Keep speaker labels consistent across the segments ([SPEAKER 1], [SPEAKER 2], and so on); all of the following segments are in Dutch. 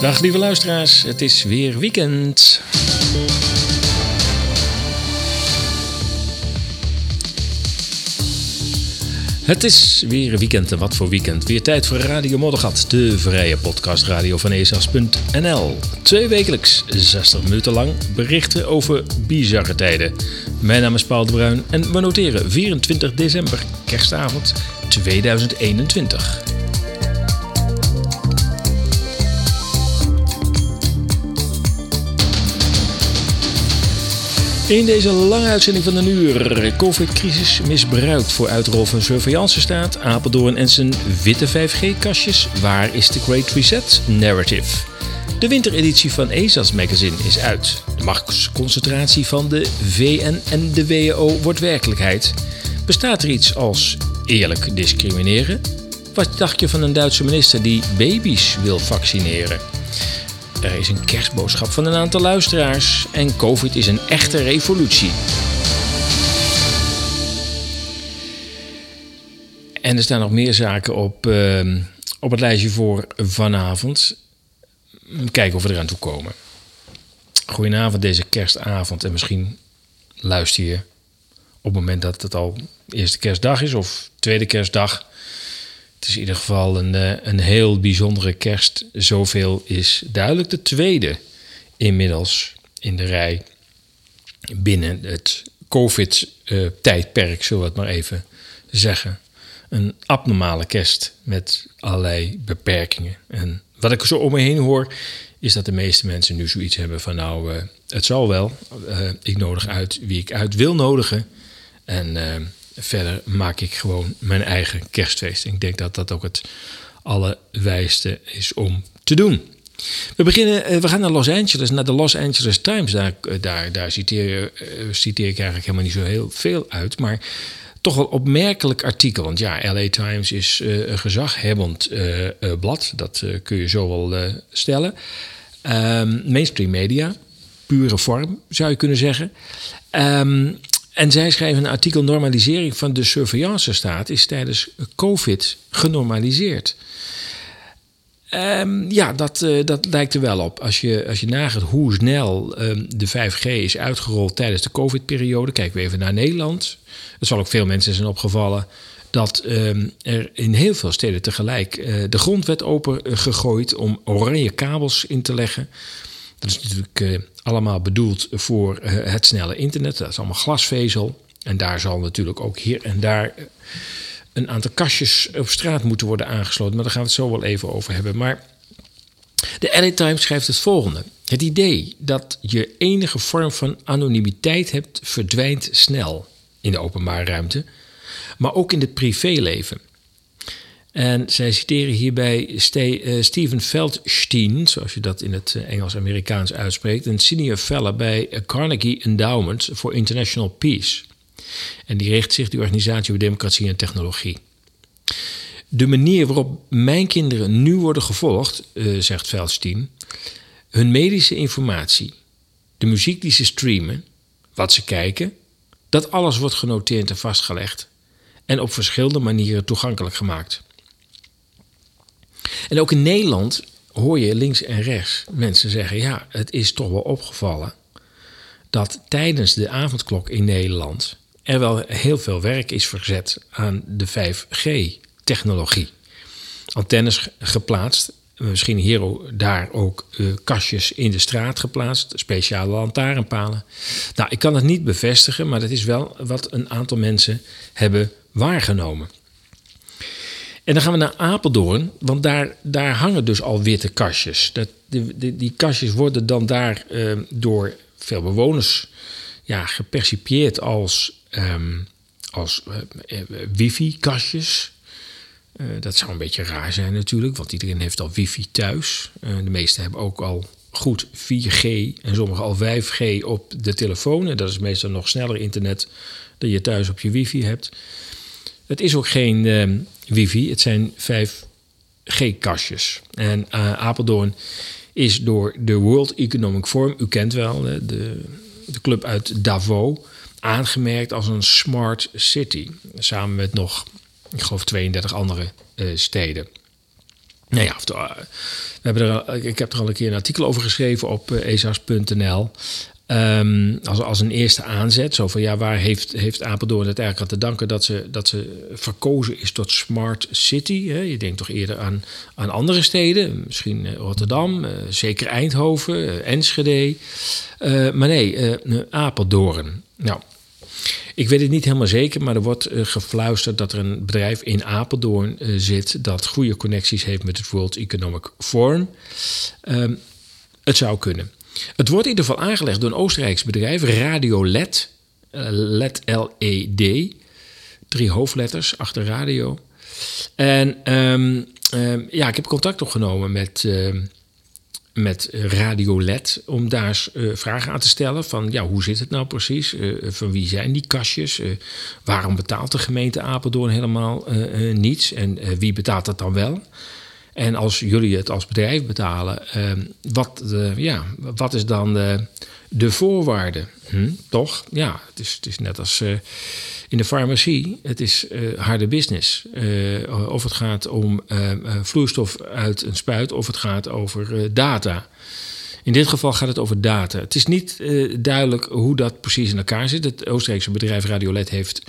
[SPEAKER 1] Dag lieve luisteraars, het is weer weekend. Het is weer weekend en wat voor weekend. Weer tijd voor Radio Moddergat, de vrije podcastradio van ESAS.nl. Twee wekelijks, 60 minuten lang, berichten over bizarre tijden. Mijn naam is Paul de Bruin en we noteren 24 december, kerstavond 2021. In deze lange uitzending van een uur. Covid-crisis misbruikt voor uitrol van surveillance-staat. Apeldoorn en zijn witte 5G-kastjes. Waar is de Great Reset Narrative? De wintereditie van ESA's Magazine is uit. De machtsconcentratie van de VN en de WHO wordt werkelijkheid. Bestaat er iets als eerlijk discrimineren? Wat dacht je van een Duitse minister die baby's wil vaccineren? Er is een kerstboodschap van een aantal luisteraars en COVID is een echte revolutie. En er staan nog meer zaken op, uh, op het lijstje voor vanavond. Kijken of we eraan toe komen. Goedenavond deze kerstavond en misschien luister je op het moment dat het al eerste kerstdag is of tweede kerstdag het is in ieder geval een, eh, een heel bijzondere kerst. Zoveel is duidelijk de tweede inmiddels in de rij binnen het COVID-tijdperk, zullen we het maar even zeggen. Een abnormale kerst met allerlei beperkingen. En wat ik zo om me heen hoor, is dat de meeste mensen nu zoiets hebben van nou, uh, het zal wel. Uh, ik nodig uit wie ik uit wil nodigen. En verder maak ik gewoon mijn eigen kerstfeest. Ik denk dat dat ook het allerwijste is om te doen. We, beginnen, eh, we gaan naar Los Angeles, naar de Los Angeles Times. Daar, eh, daar, citeer, eh, citeer ik eigenlijk helemaal niet zo heel veel uit. Maar toch wel opmerkelijk artikel. Want ja, LA Times is een gezaghebbend blad. Dat kun je zo wel stellen. Ehm, mainstream media, pure vorm zou je kunnen zeggen. Um, en zij schrijven een artikel normalisering van de surveillance staat is tijdens COVID genormaliseerd. Um, ja, dat, uh, dat lijkt er wel op. Als je, als je nagaat hoe snel um, de 5G is uitgerold tijdens de COVID-periode, kijken we even naar Nederland. Het zal ook veel mensen zijn opgevallen dat um, er in heel veel steden tegelijk uh, de grond werd opengegooid om oranje kabels in te leggen. Dat is natuurlijk uh, allemaal bedoeld voor uh, het snelle internet. Dat is allemaal glasvezel. En daar zal natuurlijk ook hier en daar uh, een aantal kastjes op straat moeten worden aangesloten. Maar daar gaan we het zo wel even over hebben. Maar de LA Times schrijft het volgende. Het idee dat je enige vorm van anonimiteit hebt verdwijnt snel in de openbare ruimte. Maar ook in het privéleven. En zij citeren hierbij uh, Steven Feldstein, zoals je dat in het uh, Engels-Amerikaans uitspreekt, een senior fellow bij Carnegie Endowment for International Peace. En die richt zich, die organisatie, op democratie en technologie. De manier waarop mijn kinderen nu worden gevolgd, zegt Feldstein, hun medische informatie, de muziek die ze streamen, wat ze kijken, dat alles wordt genoteerd en vastgelegd en op verschillende manieren toegankelijk gemaakt. En ook in Nederland hoor je links en rechts mensen zeggen: ja, het is toch wel opgevallen dat tijdens de avondklok in Nederland er wel heel veel werk is verzet aan de 5G-technologie. Antennes geplaatst, misschien hier daar ook uh, kastjes in de straat geplaatst, speciale lantaarnpalen. Nou, ik kan het niet bevestigen, maar dat is wel wat een aantal mensen hebben waargenomen. En dan gaan we naar Apeldoorn, want daar, daar hangen dus al witte kastjes. Dat, die, die, die kastjes worden dan daar uh, door veel bewoners ja, gepercipieerd als, um, als uh, wifi-kastjes. Uh, dat zou een beetje raar zijn natuurlijk, want iedereen heeft al wifi thuis. de meesten hebben ook al goed 4G en sommigen al 5G op de telefoon. En dat is meestal nog sneller internet dan je thuis op je wifi hebt. Het is ook geen uh, wifi, het zijn 5G-kastjes. En uh, Apeldoorn is door de World Economic Forum, u kent wel de, de club uit Davos, aangemerkt als een smart city. Samen met nog, ik geloof, 32 andere uh, steden. Nou ja, we hebben er, ik heb er al een keer een artikel over geschreven op esas.nl. Um, als, als een eerste aanzet. Zo van ja, waar heeft, heeft Apeldoorn het eigenlijk aan te danken dat ze, dat ze verkozen is tot Smart City? Hè? Je denkt toch eerder aan, aan andere steden, misschien eh, Rotterdam, uh, zeker Eindhoven, uh, Enschede. maar nee, Apeldoorn. Nou, ik weet het niet helemaal zeker, maar er wordt gefluisterd dat er een bedrijf in Apeldoorn zit dat goede connecties heeft met het World Economic Forum. Um, het zou kunnen. Het wordt in ieder geval aangelegd door een Oostenrijks bedrijf, Radio LED. Uh, LED L-E-D. Drie hoofdletters achter radio. En um, um, ja, ik heb contact opgenomen met, uh, met Radio LED om daar uh, vragen aan te stellen. Van ja, hoe zit het nou precies? van wie zijn die kastjes? waarom betaalt de gemeente Apeldoorn helemaal niets? En wie betaalt dat dan wel? En als jullie het als bedrijf betalen, uh, wat, ja, wat is dan de, de voorwaarde? Hm, toch? Ja, het is, het is net als uh, in de farmacie. Het is uh, harde business. Uh, of het gaat om vloeistof uit een spuit, of het gaat over data. In dit geval gaat het over data. Het is niet duidelijk hoe dat precies in elkaar zit. Het Oostenrijkse bedrijf Radiolet heeft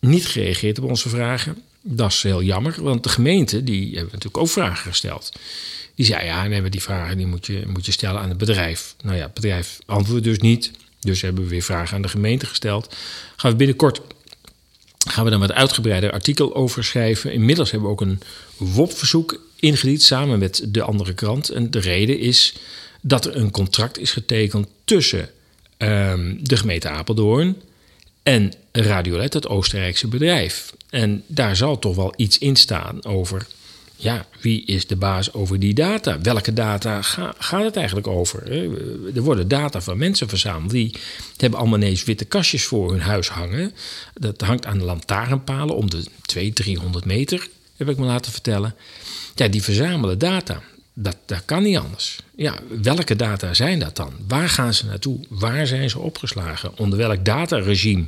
[SPEAKER 1] niet gereageerd op onze vragen. Dat is heel jammer, want de gemeente die hebben natuurlijk ook vragen gesteld. Die zei, ja, nee, maar die vragen die moet, je, moet je stellen aan het bedrijf. Nou ja, het bedrijf antwoordt dus niet. Dus hebben we weer vragen aan de gemeente gesteld. Gaan we binnenkort gaan we dan wat uitgebreider artikel over schrijven. Inmiddels hebben we ook een WOP-verzoek ingediend samen met de andere krant. En de reden is dat er een contract is getekend tussen um, de gemeente Apeldoorn en Radiolet, het Oostenrijkse bedrijf. En daar zal toch wel iets in staan over, ja, wie is de baas over die data? Welke data gaat het eigenlijk over? Er worden data van mensen verzameld, die hebben allemaal ineens witte kastjes voor hun huis hangen. Dat hangt aan lantaarnpalen om de 200, 300 meter, heb ik me laten vertellen. Ja, die verzamelen data. Dat, dat kan niet anders. Ja, welke data zijn dat dan? Waar gaan ze naartoe? Waar zijn ze opgeslagen? Onder welk dataregime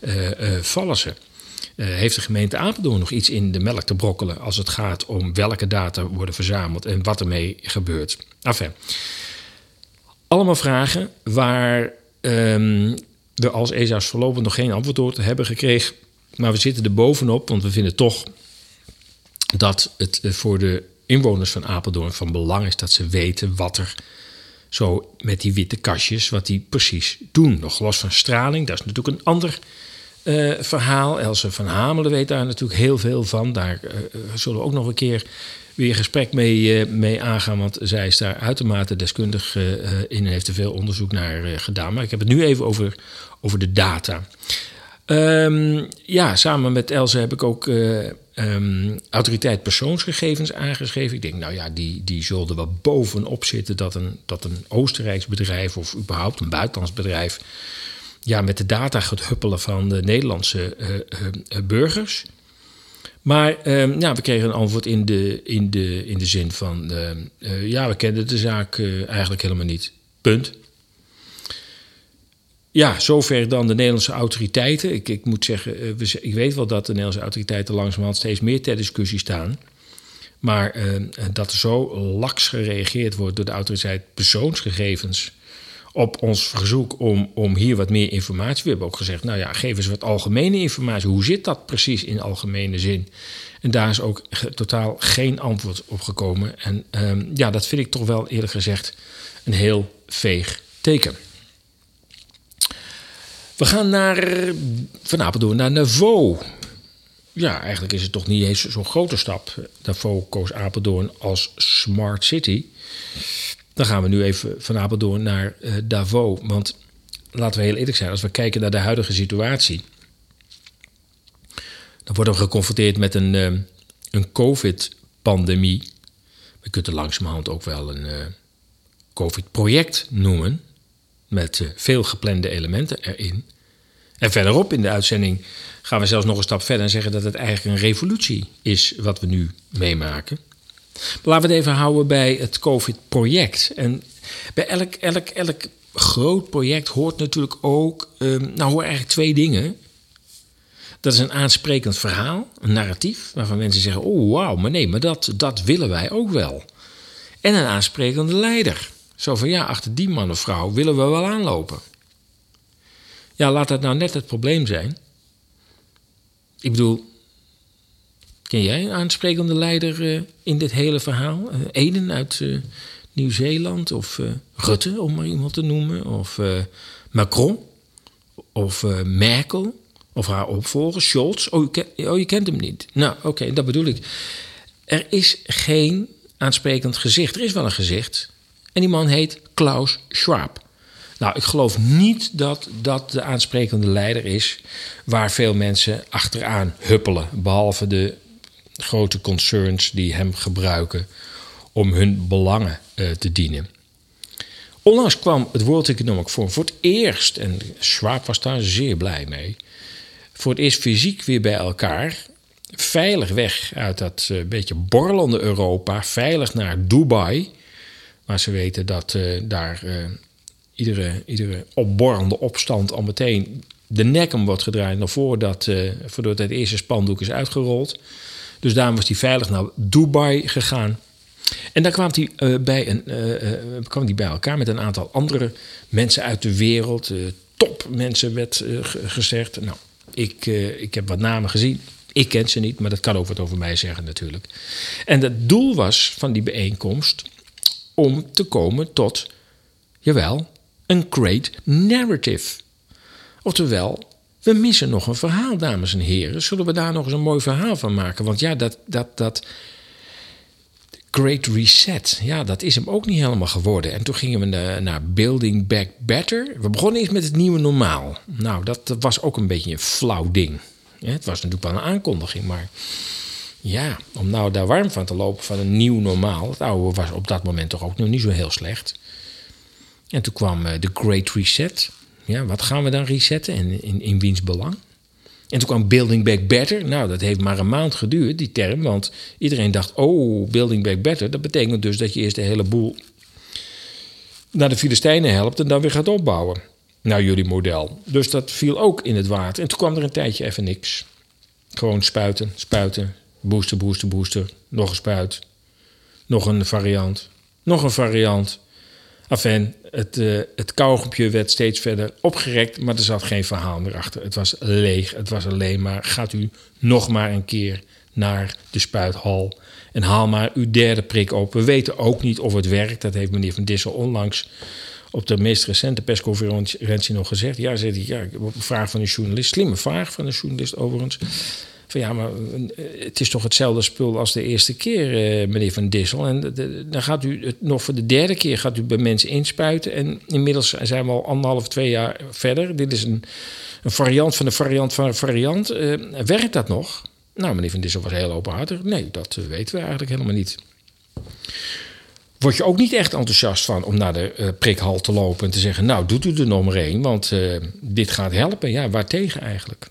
[SPEAKER 1] uh, vallen ze? Uh, heeft de gemeente Apeldoorn nog iets in de melk te brokkelen als het gaat om welke data worden verzameld en wat ermee gebeurt? Enfin, allemaal vragen waar um, we als ESA's voorlopig nog geen antwoord op hebben gekregen. Maar we zitten er bovenop, want we vinden toch dat het voor de inwoners van Apeldoorn van belang is dat ze weten wat er zo met die witte kastjes, wat die precies doen. Nog los van straling, dat is natuurlijk een ander uh, verhaal. Else van Hamelen weet daar natuurlijk heel veel van. Daar uh, zullen we ook nog een keer weer gesprek mee, mee aangaan, want zij is daar uitermate deskundig in en heeft er veel onderzoek naar gedaan. Maar ik heb het nu even over, over de data. Um, ja, samen met Else heb ik ook um, autoriteit persoonsgegevens aangeschreven. Ik denk, nou ja, die, die zullen er wel bovenop zitten dat een, dat een Oostenrijks bedrijf of überhaupt een buitenlands bedrijf ja, met de data gaat huppelen van de Nederlandse uh, uh, burgers. Maar um, ja, we kregen een antwoord in de, in de, in de zin van: uh, ja, we kenden de zaak eigenlijk helemaal niet. Punt. Ja, zover dan de Nederlandse autoriteiten. Ik, ik moet zeggen, ik weet wel dat de Nederlandse autoriteiten langzamerhand steeds meer ter discussie staan. Maar dat er zo laks gereageerd wordt door de autoriteit persoonsgegevens op ons verzoek om, om hier wat meer informatie. We hebben ook gezegd, nou ja, geef eens wat algemene informatie. Hoe zit dat precies in algemene zin? En daar is ook totaal geen antwoord op gekomen. En um, ja, dat vind ik toch wel eerlijk gezegd een heel veeg teken. We gaan naar, van Apeldoorn naar Niveau. Ja, eigenlijk is het toch niet eens zo'n grote stap. Niveau koos Apeldoorn als smart city. Dan gaan we nu even van Apeldoorn naar uh, Davos. Want laten we heel eerlijk zijn, als we kijken naar de huidige situatie. Dan worden we geconfronteerd met een, uh, een COVID-pandemie. We kunnen langzamerhand ook wel een uh, COVID-project noemen. Met veel geplande elementen erin. En verderop in de uitzending gaan we zelfs nog een stap verder en zeggen dat het eigenlijk een revolutie is wat we nu meemaken. Maar laten we het even houden bij het COVID-project. En bij elk, elk, elk groot project hoort natuurlijk ook, um, nou hoor eigenlijk twee dingen. Dat is een aansprekend verhaal, een narratief, waarvan mensen zeggen: Oh wauw, maar nee, maar dat, dat willen wij ook wel. En een aansprekende leider. Zo van ja, achter die man of vrouw willen we wel aanlopen. Ja, laat dat nou net het probleem zijn. Ik bedoel, ken jij een aansprekende leider uh, in dit hele verhaal? Uh, Eden uit uh, Nieuw-Zeeland of Rutte, om maar iemand te noemen, of Macron of Merkel of haar opvolger Scholz. Oh oh, je kent hem niet. Nou, oké, dat bedoel ik. Er is geen aansprekend gezicht. Er is wel een gezicht. En die man heet Klaus Schwab. Nou, ik geloof niet dat dat de aansprekende leider is waar veel mensen achteraan huppelen. Behalve de grote concerns die hem gebruiken om hun belangen uh, te dienen. Onlangs kwam het World Economic Forum voor het eerst, en Schwab was daar zeer blij mee, voor het eerst fysiek weer bij elkaar. Veilig weg uit dat uh, beetje borrelende Europa, veilig naar Dubai. Maar ze weten dat uh, daar uh, iedere, iedere opborrende opstand al meteen de nek om wordt gedraaid. nog voordat, uh, voordat het eerste spandoek is uitgerold. Dus daarom was hij veilig naar Dubai gegaan. En daar kwam hij, bij, een, kwam hij bij elkaar met een aantal andere mensen uit de wereld. topmensen werd gezegd. Nou, ik, ik heb wat namen gezien. Ik ken ze niet, maar dat kan ook wat over mij zeggen natuurlijk. En het doel was van die bijeenkomst om te komen tot, jawel, een great narrative. Oftewel, we missen nog een verhaal, dames en heren. Zullen we daar nog eens een mooi verhaal van maken? Want ja, dat, dat, dat Great Reset, ja, dat is hem ook niet helemaal geworden. En toen gingen we naar Building Back Better. We begonnen eens met het nieuwe normaal. Nou, dat was ook een beetje een flauw ding. Het was natuurlijk wel een aankondiging, maar ja, om nou daar warm van te lopen van een nieuw normaal. Het oude was op dat moment toch ook nog niet zo heel slecht. En toen kwam de uh, Great Reset. Ja, wat gaan we dan resetten en in, in wiens belang? En toen kwam Building Back Better. Nou, dat heeft maar een maand geduurd, die term. Want iedereen dacht, oh, Building Back Better. Dat betekent dus dat je eerst de hele boel naar de Filistijnen helpt en dan weer gaat opbouwen. Naar jullie model. Dus dat viel ook in het water. En toen kwam er een tijdje even niks. Gewoon spuiten, spuiten, Booster, booster, booster. Nog een spuit. Nog een variant. Nog een variant. Enfin, het, uh, het kauwgompje werd steeds verder opgerekt, maar er zat geen verhaal meer achter. Het was leeg. Het was alleen maar, gaat u nog maar een keer naar de spuithal en haal maar uw derde prik op. We weten ook niet of het werkt. Dat heeft meneer Van Dissel onlangs op de meest recente persconferentie nog gezegd. Ja, zei hij, ja, op vraag van een journalist, slimme vraag van een journalist overigens van ja, maar eh, het is toch hetzelfde spul als de eerste keer, uh, meneer Van Dissel. En dan gaat u het nog voor de derde keer gaat u bij mensen inspuiten. En inmiddels zijn we al anderhalf, twee jaar verder. Dit is een, een variant van de variant van een variant. Uh, werkt dat nog? Nou, meneer Van Dissel was heel openhartig. Nee, dat weten we eigenlijk helemaal niet. Word je ook niet echt enthousiast van om naar de prikhal te lopen en te zeggen: Nou, doet u er nog maar één, want dit gaat helpen. Ja, waartegen eigenlijk?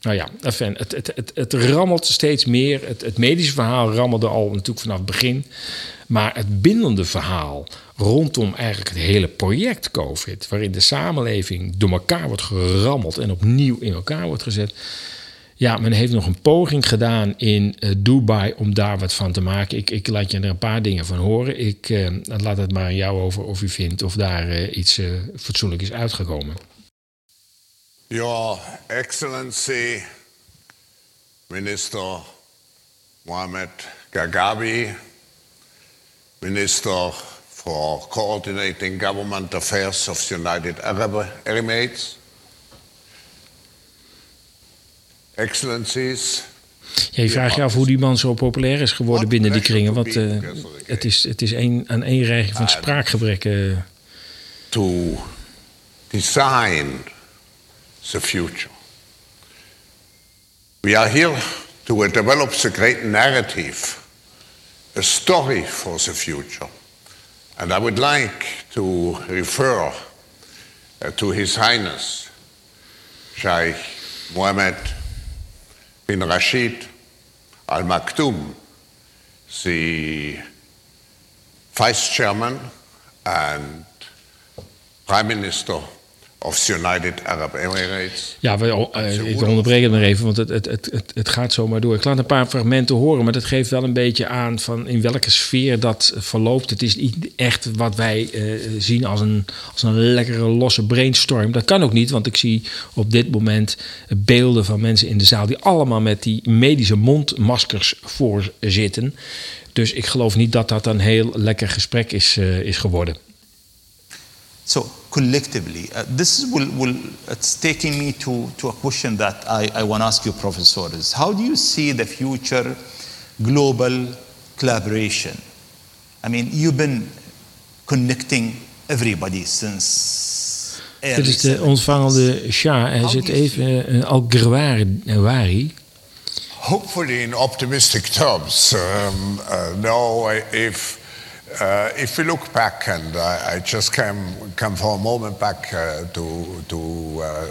[SPEAKER 1] Nou ja, enfin, het, het, het, het rammelt steeds meer. Het, het medische verhaal rammelde al natuurlijk vanaf het begin. Maar het bindende verhaal rondom eigenlijk het hele project COVID, waarin de samenleving door elkaar wordt gerammeld en opnieuw in elkaar wordt gezet. Ja, men heeft nog een poging gedaan in uh, Dubai om daar wat van te maken. Ik, ik, laat je er een paar dingen van horen. Ik uh, laat het maar aan jou over of u vindt of daar uh, iets fatsoenlijk is uitgekomen.
[SPEAKER 2] Your Excellency, Minister Mohamed Gagabi, Minister for Coordinating Government Affairs of the United Arab Emirates, Excellencies.
[SPEAKER 1] Ja, je vraagt je af hoe die man zo populair is geworden binnen die kringen. Want uh, het is, het is een, aan één reiging van spraakgebrek. Uh.
[SPEAKER 2] To design the future. We are here to develop the great narrative, a story for the future. And I would like to refer uh, to His Highness Sheikh Mohammed bin Rashid Al Maktoum, the Vice Chairman and Prime Minister of United Arab Emirates.
[SPEAKER 1] Ja, we, uh, ik onderbreek het maar even, want het, het, het, het, gaat zomaar door. Ik laat een paar fragmenten horen, maar dat geeft wel een beetje aan van in welke sfeer dat verloopt. Het is niet echt wat wij uh, zien als een, als een lekkere losse brainstorm. Dat kan ook niet, want ik zie op dit moment beelden van mensen in de zaal die allemaal met die medische mondmaskers voor zitten. Dus ik geloof niet dat dat een heel lekker gesprek is, uh, is geworden.
[SPEAKER 3] So collectively, uh, this will, will, it's taking me to, to a question that I, I want to ask you, professors. How do you see the future global collaboration? I mean, you've been connecting everybody since.
[SPEAKER 1] Dit is de ontvangende Shah. Hij zit even uh, al-Ghawari.
[SPEAKER 2] Hopefully in optimistic terms. Um, uh, no, if uh, if we look back, and I, I just came, come for a moment back uh, to, to uh,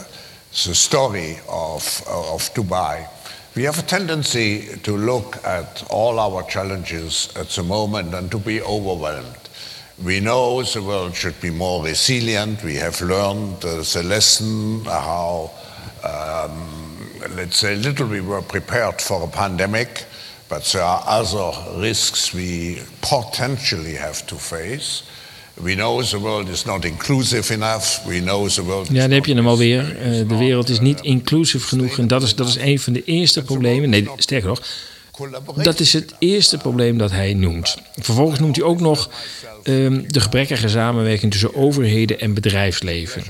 [SPEAKER 2] the story of, of Dubai, we have a tendency to look at all our challenges at the moment and to be overwhelmed. We know the world should be more resilient. We have learned uh, the lesson how, um, let's say, little we were prepared for a pandemic. But there are other risks we potentially have to face. We know the world is not inclusive enough. We know the world
[SPEAKER 1] ja, dan heb je hem alweer. Uh, de wereld is niet inclusief genoeg. En dat is, dat is een van de eerste problemen. Nee, sterker nog, dat is het eerste probleem dat hij noemt. Vervolgens noemt hij ook nog um, de gebrekkige samenwerking tussen overheden en bedrijfsleven.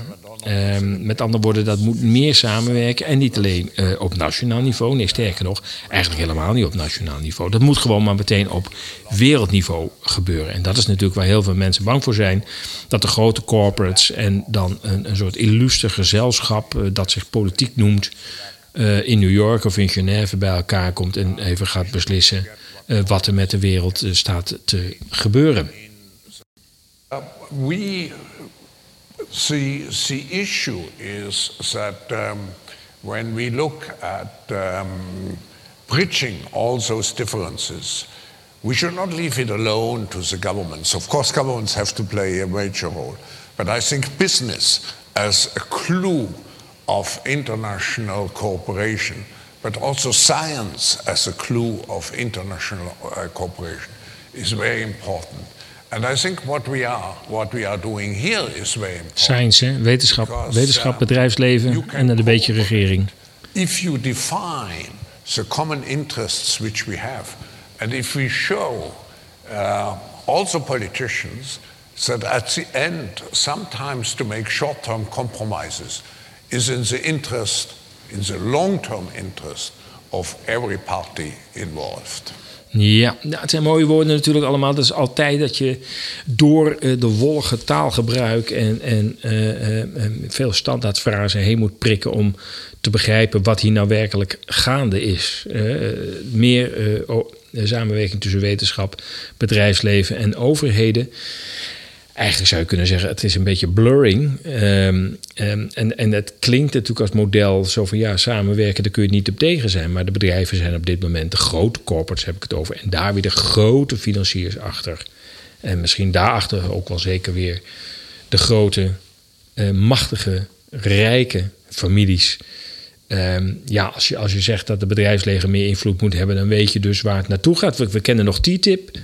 [SPEAKER 1] Um, met andere woorden, dat moet meer samenwerken. En niet alleen uh, op nationaal niveau. Nee, sterker nog, eigenlijk helemaal niet op nationaal niveau. Dat moet gewoon maar meteen op wereldniveau gebeuren. En dat is natuurlijk waar heel veel mensen bang voor zijn. Dat de grote corporates en dan een, een soort illustre gezelschap uh, dat zich politiek noemt. Uh, in New York of in Genève bij elkaar komt en even gaat beslissen wat er met de wereld staat te gebeuren.
[SPEAKER 2] Uh, we The, the issue is that um, when we look at um, bridging all those differences, we should not leave it alone to the governments. Of course, governments have to play a major role, but I think business as a clue of international cooperation, but also science as a clue of international uh, cooperation is very important. And I think what we are, what we are doing here is very important.
[SPEAKER 1] Science, hè? wetenschap, Because, wetenschap, uh, bedrijfsleven en een beetje regering.
[SPEAKER 2] If you define the common interests which we have, and if we show uh, also politicians that at the end, sometimes to make short-term compromises is in the interest, in the long-term interest of every party involved.
[SPEAKER 1] Ja, nou, het zijn mooie woorden natuurlijk allemaal. Dat is altijd dat je door uh, de wollige taalgebruik en, en uh, uh, veel standaardfrasen heen moet prikken om te begrijpen wat hier nou werkelijk gaande is. meer samenwerking tussen wetenschap, bedrijfsleven en overheden eigenlijk zou je kunnen zeggen, het is een beetje blurring. Um, en, en het klinkt natuurlijk als model zo van ja, samenwerken, daar kun je niet op tegen zijn. Maar de bedrijven zijn op dit moment, de grote corporates heb ik het over. En daar weer de grote financiers achter. En misschien daarachter ook wel zeker weer de grote, uh, machtige, rijke families. Um, ja, als je, als je zegt dat de bedrijfsleger meer invloed moet hebben, dan weet je dus waar het naartoe gaat. We, we kennen nog TTIP.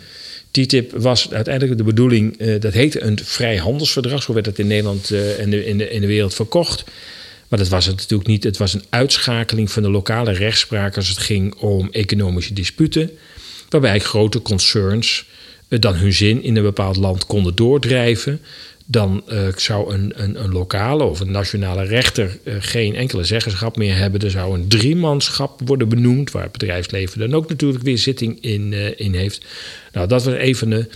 [SPEAKER 1] TTIP was uiteindelijk de bedoeling, uh, dat heette een vrijhandelsverdrag, zo werd het in Nederland uh, en in, de, in de wereld verkocht. Maar dat was het natuurlijk niet. Het was een uitschakeling van de lokale rechtspraak als het ging om economische disputen. Waarbij grote concerns uh, dan hun zin in een bepaald land konden doordrijven dan uh, zou een, een, een, lokale of een nationale rechter uh, geen enkele zeggenschap meer hebben. Er zou een driemanschap worden benoemd, waar het bedrijfsleven dan ook natuurlijk weer zitting in, uh, in heeft. Nou, dat was even de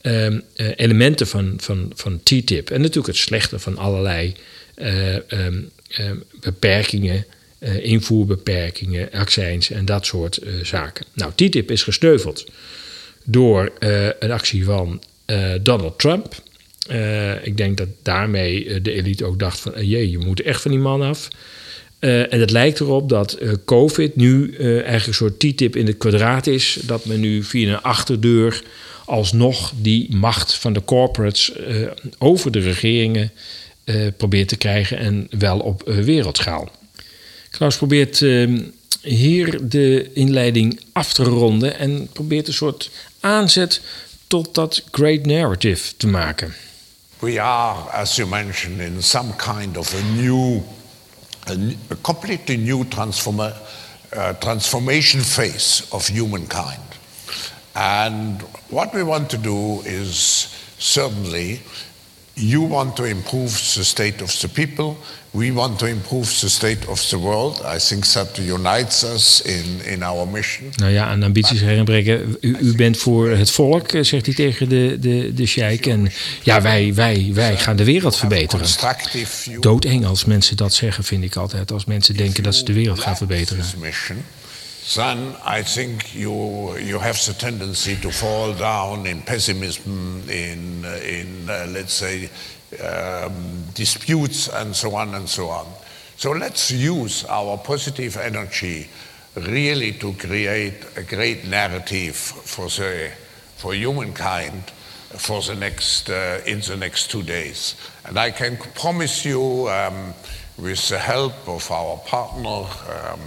[SPEAKER 1] ehm, elementen van, van, van TTIP. En natuurlijk het slechte van allerlei um, beperkingen, invoerbeperkingen, accijns en dat soort zaken. Nou, TTIP is gesteuveld door een actie van Donald Trump. Uh, ik denk dat daarmee eh, de elite ook dacht van... Uh, jee, je moet echt van die man af. En het lijkt erop dat COVID nu eigenlijk een soort TTIP in het kwadraat is. Dat men nu via een achterdeur alsnog die macht van de corporates over de regeringen eh, probeert te krijgen en wel op eh, wereldschaal. Klaus probeert ehm, hier de inleiding af te ronden en probeert een soort aanzet tot dat great narrative te maken.
[SPEAKER 2] We are, as you mentioned, in some kind of a new, a, a completely new transforma, uh, transformation phase of humankind. And what we want to do is certainly you want to improve the state of the people. We want to improve the state of the world. I think that unites us in, in our mission.
[SPEAKER 1] Nou ja, aan ambities herinbreken. U, u bent voor het volk, eh, zegt hij tegen de, de, de sheik. En ja, wij, wij, wij gaan de wereld verbeteren. Doodeng als mensen dat zeggen, vind ik altijd. Als mensen denken dat ze de wereld gaan verbeteren.
[SPEAKER 2] Then I think you, you have the tendency to fall down in pessimism, in, in uh, let's say, um, disputes and so on and so on. So let's use our positive energy really to create a great narrative for, the, for humankind for the next, uh, in the next two days. And I can promise you, um, with the help of our partner, um,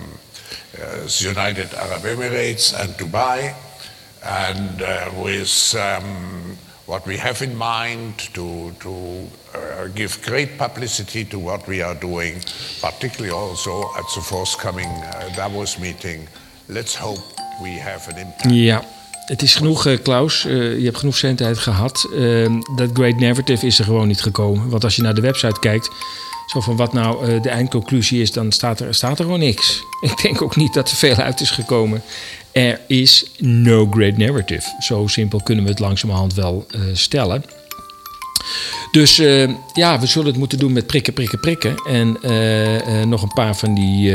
[SPEAKER 2] United Arab Emirates and Dubai, and uh, with um, what we have in mind to, to uh, give great publicity to what we are doing, particularly also at the forthcoming uh, Davos meeting. Let's hope we have an impact.
[SPEAKER 1] Ja, het is genoeg, eh, Klaus. Eh, je hebt genoeg zendtijd gehad. Eh, dat great narrative is er gewoon niet gekomen. Want als je naar de website kijkt, zo van wat nou eh, de eindconclusie is, dan staat er, staat er gewoon niks. Ik denk ook niet dat er veel uit is gekomen. Er is no great narrative. Zo simpel kunnen we het langzamerhand wel eh, stellen. Dus eh, ja, we zullen het moeten doen met prikken, prikken, prikken. En nog een paar van die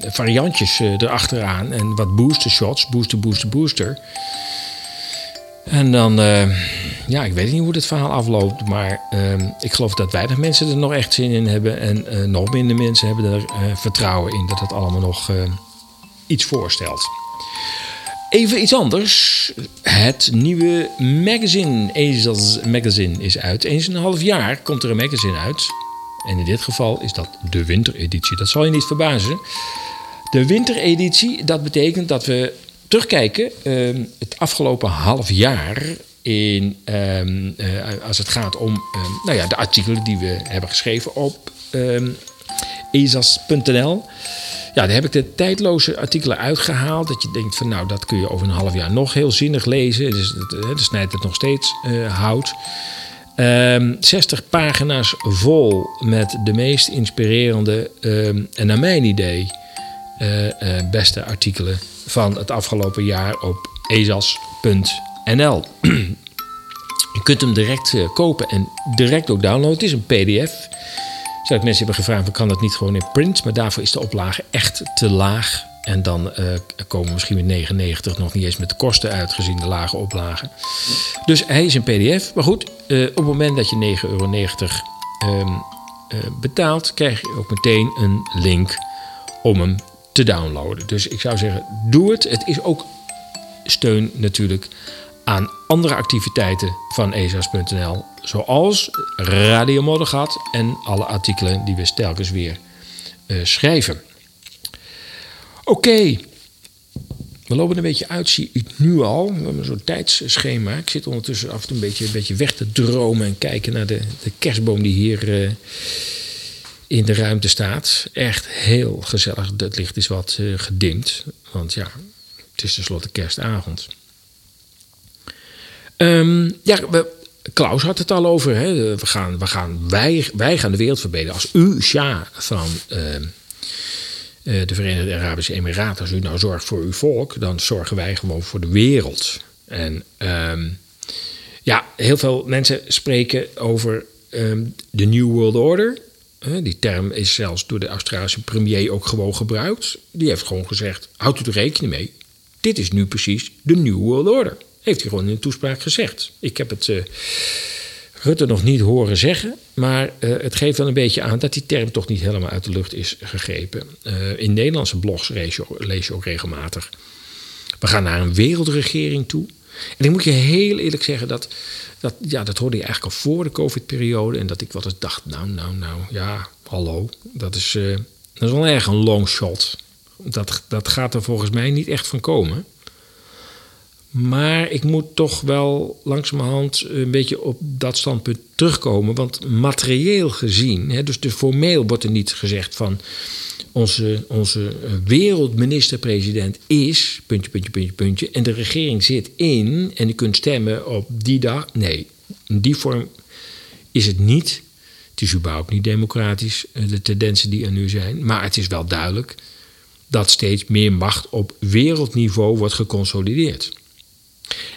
[SPEAKER 1] variantjes erachteraan. En wat booster shots. Booster, booster, booster. En dan, eh, ja, ik weet niet hoe dit verhaal afloopt. Maar ehm, ik geloof dat weinig mensen er nog echt zin in hebben. En eh, nog minder mensen hebben er eh, vertrouwen in dat het allemaal nog iets voorstelt. Even iets anders. Het nieuwe magazine, Ezels Magazine, is uit. Eens in een half jaar komt er een magazine uit. En in dit geval is dat de wintereditie. Dat zal je niet verbazen. De wintereditie, dat betekent dat we terugkijken ehm, het afgelopen half jaar. In, ehm, eh, als het gaat om ehm, nou ja, de artikelen die we hebben geschreven op ezas.nl. Ja, daar heb ik de tijdloze artikelen uitgehaald. Dat je denkt van nou, dat kun je over een half jaar nog heel zinnig lezen. Dus eh, de snijdt het nog steeds eh, hout. Ehm 60 pagina's vol met de meest inspirerende en naar mijn idee beste artikelen van het afgelopen jaar op ezas.nl. Je kunt hem direct eh, kopen en direct ook downloaden. Het is een PDF. Zou ik mensen hebben gevraagd, kan dat niet gewoon in print? Maar daarvoor is de oplage echt te laag. En dan eh, komen we misschien met 99 nog niet eens met de kosten uit, gezien de lage oplage. Dus hij is een PDF. Maar goed, eh, op het moment dat je 9,90 euro ehm, eh, betaalt, krijg je ook meteen een link om hem te downloaden. Dus ik zou zeggen, doe het. Het is ook steun natuurlijk aan andere activiteiten van ezas.nl. Zoals Radio Moddergat en alle artikelen die we telkens weer eh, schrijven. Oké. We lopen een beetje uit, zie ik nu al. We hebben zo'n tijdsschema. Ik zit ondertussen af en toe een beetje, een beetje weg te dromen en kijken naar de, de kerstboom die hier eh, in de ruimte staat. Echt heel gezellig. Het licht is wat eh, gedimd. Want ja, het is tenslotte kerstavond. Ehm, ja, Klaus had het al over. Hè? We gaan, we gaan, wij, wij gaan de wereld verbeteren. Als u, Shah van ehm, eh, de Verenigde Arabische Emiraten, als u nou zorgt voor uw volk, dan zorgen wij gewoon voor de wereld. En ehm, ja, heel veel mensen spreken over de New World Order. Die term is zelfs door de Australische premier ook gewoon gebruikt. Die heeft gewoon gezegd: houdt u er rekening mee. Dit is nu precies de New World Order. Heeft hij gewoon in een toespraak gezegd. Ik heb het eh, Rutte nog niet horen zeggen. Maar eh, het geeft wel een beetje aan dat die term toch niet helemaal uit de lucht is gegrepen. Eh, in Nederlandse blogs lees je ook regelmatig. We gaan naar een wereldregering toe. En ik moet je heel eerlijk zeggen dat, dat ja, dat hoorde je eigenlijk al voor de COVID-periode. En dat ik wel eens dacht, nou, nou, nou, ja, hallo. Dat is, uh, dat is wel erg een long shot. Dat, dat gaat er volgens mij niet echt van komen. Maar ik moet toch wel langzamerhand een beetje op dat standpunt terugkomen. Want materieel gezien, hè, dus de formeel wordt er niet gezegd van onze, onze wereldminister-president is, puntje, puntje, puntje, puntje, en de regering zit in en je kunt stemmen op die dag. Nee, in die vorm is het niet. Het is überhaupt niet democratisch, eh, de tendensen die er nu zijn. Maar het is wel duidelijk dat steeds meer macht op wereldniveau wordt geconsolideerd.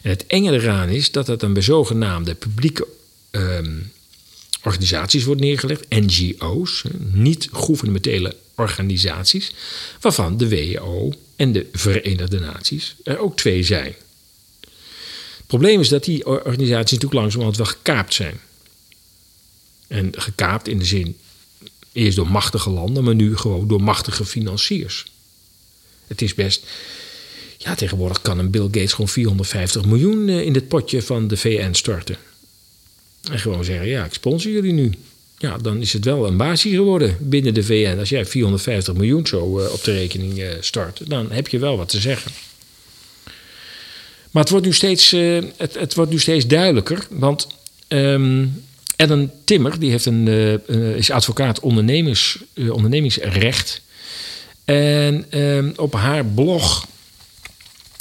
[SPEAKER 1] En het enge eraan is dat het dan bij zogenaamde publieke ehm, organisaties wordt neergelegd, NGO's, niet-gouvernementele organisaties, waarvan de WO en de Verenigde Naties er ook twee zijn. Het probleem is dat die organisaties natuurlijk langzamerhand wel gekaapt zijn. En gekaapt in de zin, eerst door machtige landen, maar nu gewoon door machtige financiers. Het is best. Ja, tegenwoordig kan een Bill Gates gewoon 450 miljoen eh, in het potje van de VN storten. En gewoon zeggen: ja, ik sponsor jullie nu. Ja, dan is het wel een basis geworden binnen de VN. Als jij 450 miljoen zo uh, op de rekening uh, start, dan heb je wel wat te zeggen. Maar het wordt nu steeds, uh, het, het, wordt nu steeds duidelijker. Want um, Ellen Timmer, die heeft een, is advocaat ondernemers, ondernemingsrecht. En um, op haar blog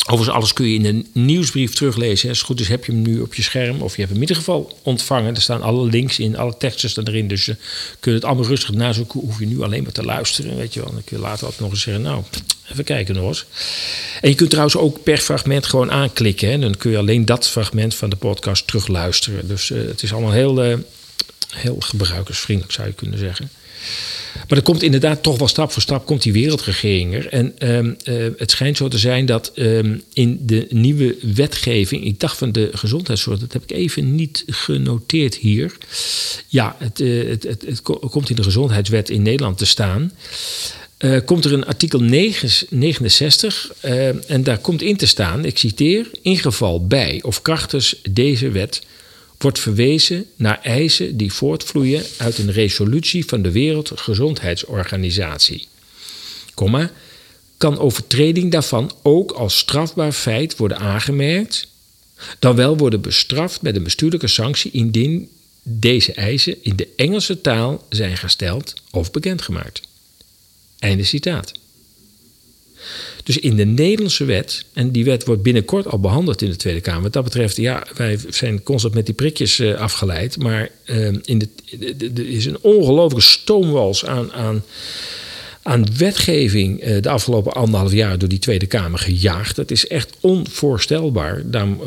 [SPEAKER 1] Overigens, alles kun je in de nieuwsbrief teruglezen. Als het goed is, heb je hem nu op je scherm. Of je hebt hem in ieder geval ontvangen. Er staan alle links in, alle teksten staan erin. Dus je kunt het allemaal rustig nazoeken. Hoef je nu alleen maar te luisteren. Weet je wel. Dan kun je later ook nog eens zeggen: Nou, even kijken nog eens. En je kunt trouwens ook per fragment gewoon aanklikken. Hè. Dan kun je alleen dat fragment van de podcast terugluisteren. Dus uh, het is allemaal heel, uh, heel gebruikersvriendelijk, zou je kunnen zeggen. Maar er komt inderdaad toch wel stap voor stap komt die wereldregering er. En um, uh, het schijnt zo te zijn dat um, in de nieuwe wetgeving, ik dacht van de gezondheidszorg, dat heb ik even niet genoteerd hier. Ja, het, uh, het, het, komt in de gezondheidswet in Nederland te staan. Uh, komt er een artikel 9, 69 en daar komt in te staan, ik citeer, in geval bij of krachtens deze wet wordt verwezen naar eisen die voortvloeien uit een resolutie van de Wereldgezondheidsorganisatie. Komma, kan overtreding daarvan ook als strafbaar feit worden aangemerkt, dan wel worden bestraft met een bestuurlijke sanctie indien deze eisen in de Engelse taal zijn gesteld of bekendgemaakt. Einde citaat. Dus in de Nederlandse wet, en die wet wordt binnenkort al behandeld in de Tweede Kamer. Wat dat betreft, ja, wij zijn constant met die prikjes uh, afgeleid. Maar uh, in de, er is een ongelooflijke stoomwals aan, aan, aan wetgeving uh, de afgelopen anderhalf jaar door die Tweede Kamer gejaagd. Dat is echt onvoorstelbaar. Daarom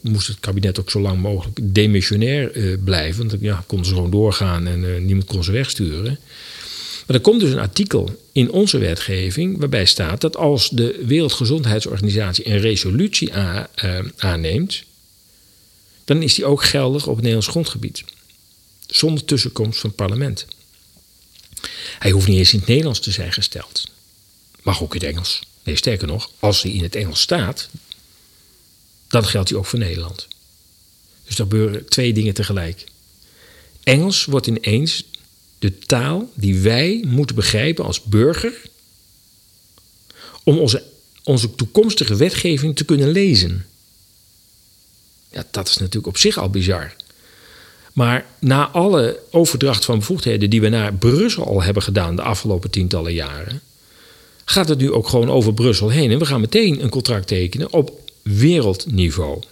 [SPEAKER 1] moest het kabinet ook zo lang mogelijk demissionair blijven. Want ja, konden ze gewoon doorgaan en niemand kon ze wegsturen. Maar er komt dus een artikel in onze wetgeving waarbij staat dat als de Wereldgezondheidsorganisatie een resolutie uh, aanneemt, dan is die ook geldig op het Nederlands grondgebied. Zonder tussenkomst van het parlement. Hij hoeft niet eens in het Nederlands te zijn gesteld. Mag ook in het Engels. Nee, sterker nog, als hij in het Engels staat, dan geldt hij ook voor Nederland. Dus er gebeuren twee dingen tegelijk. Engels wordt ineens de taal die wij moeten begrijpen als burger om onze, onze toekomstige wetgeving te kunnen lezen. Ja, dat is natuurlijk op zich al bizar. Maar na alle overdracht van bevoegdheden die we naar Brussel al hebben gedaan de afgelopen tientallen jaren, gaat het nu ook gewoon over Brussel heen. En we gaan meteen een contract tekenen op wereldniveau.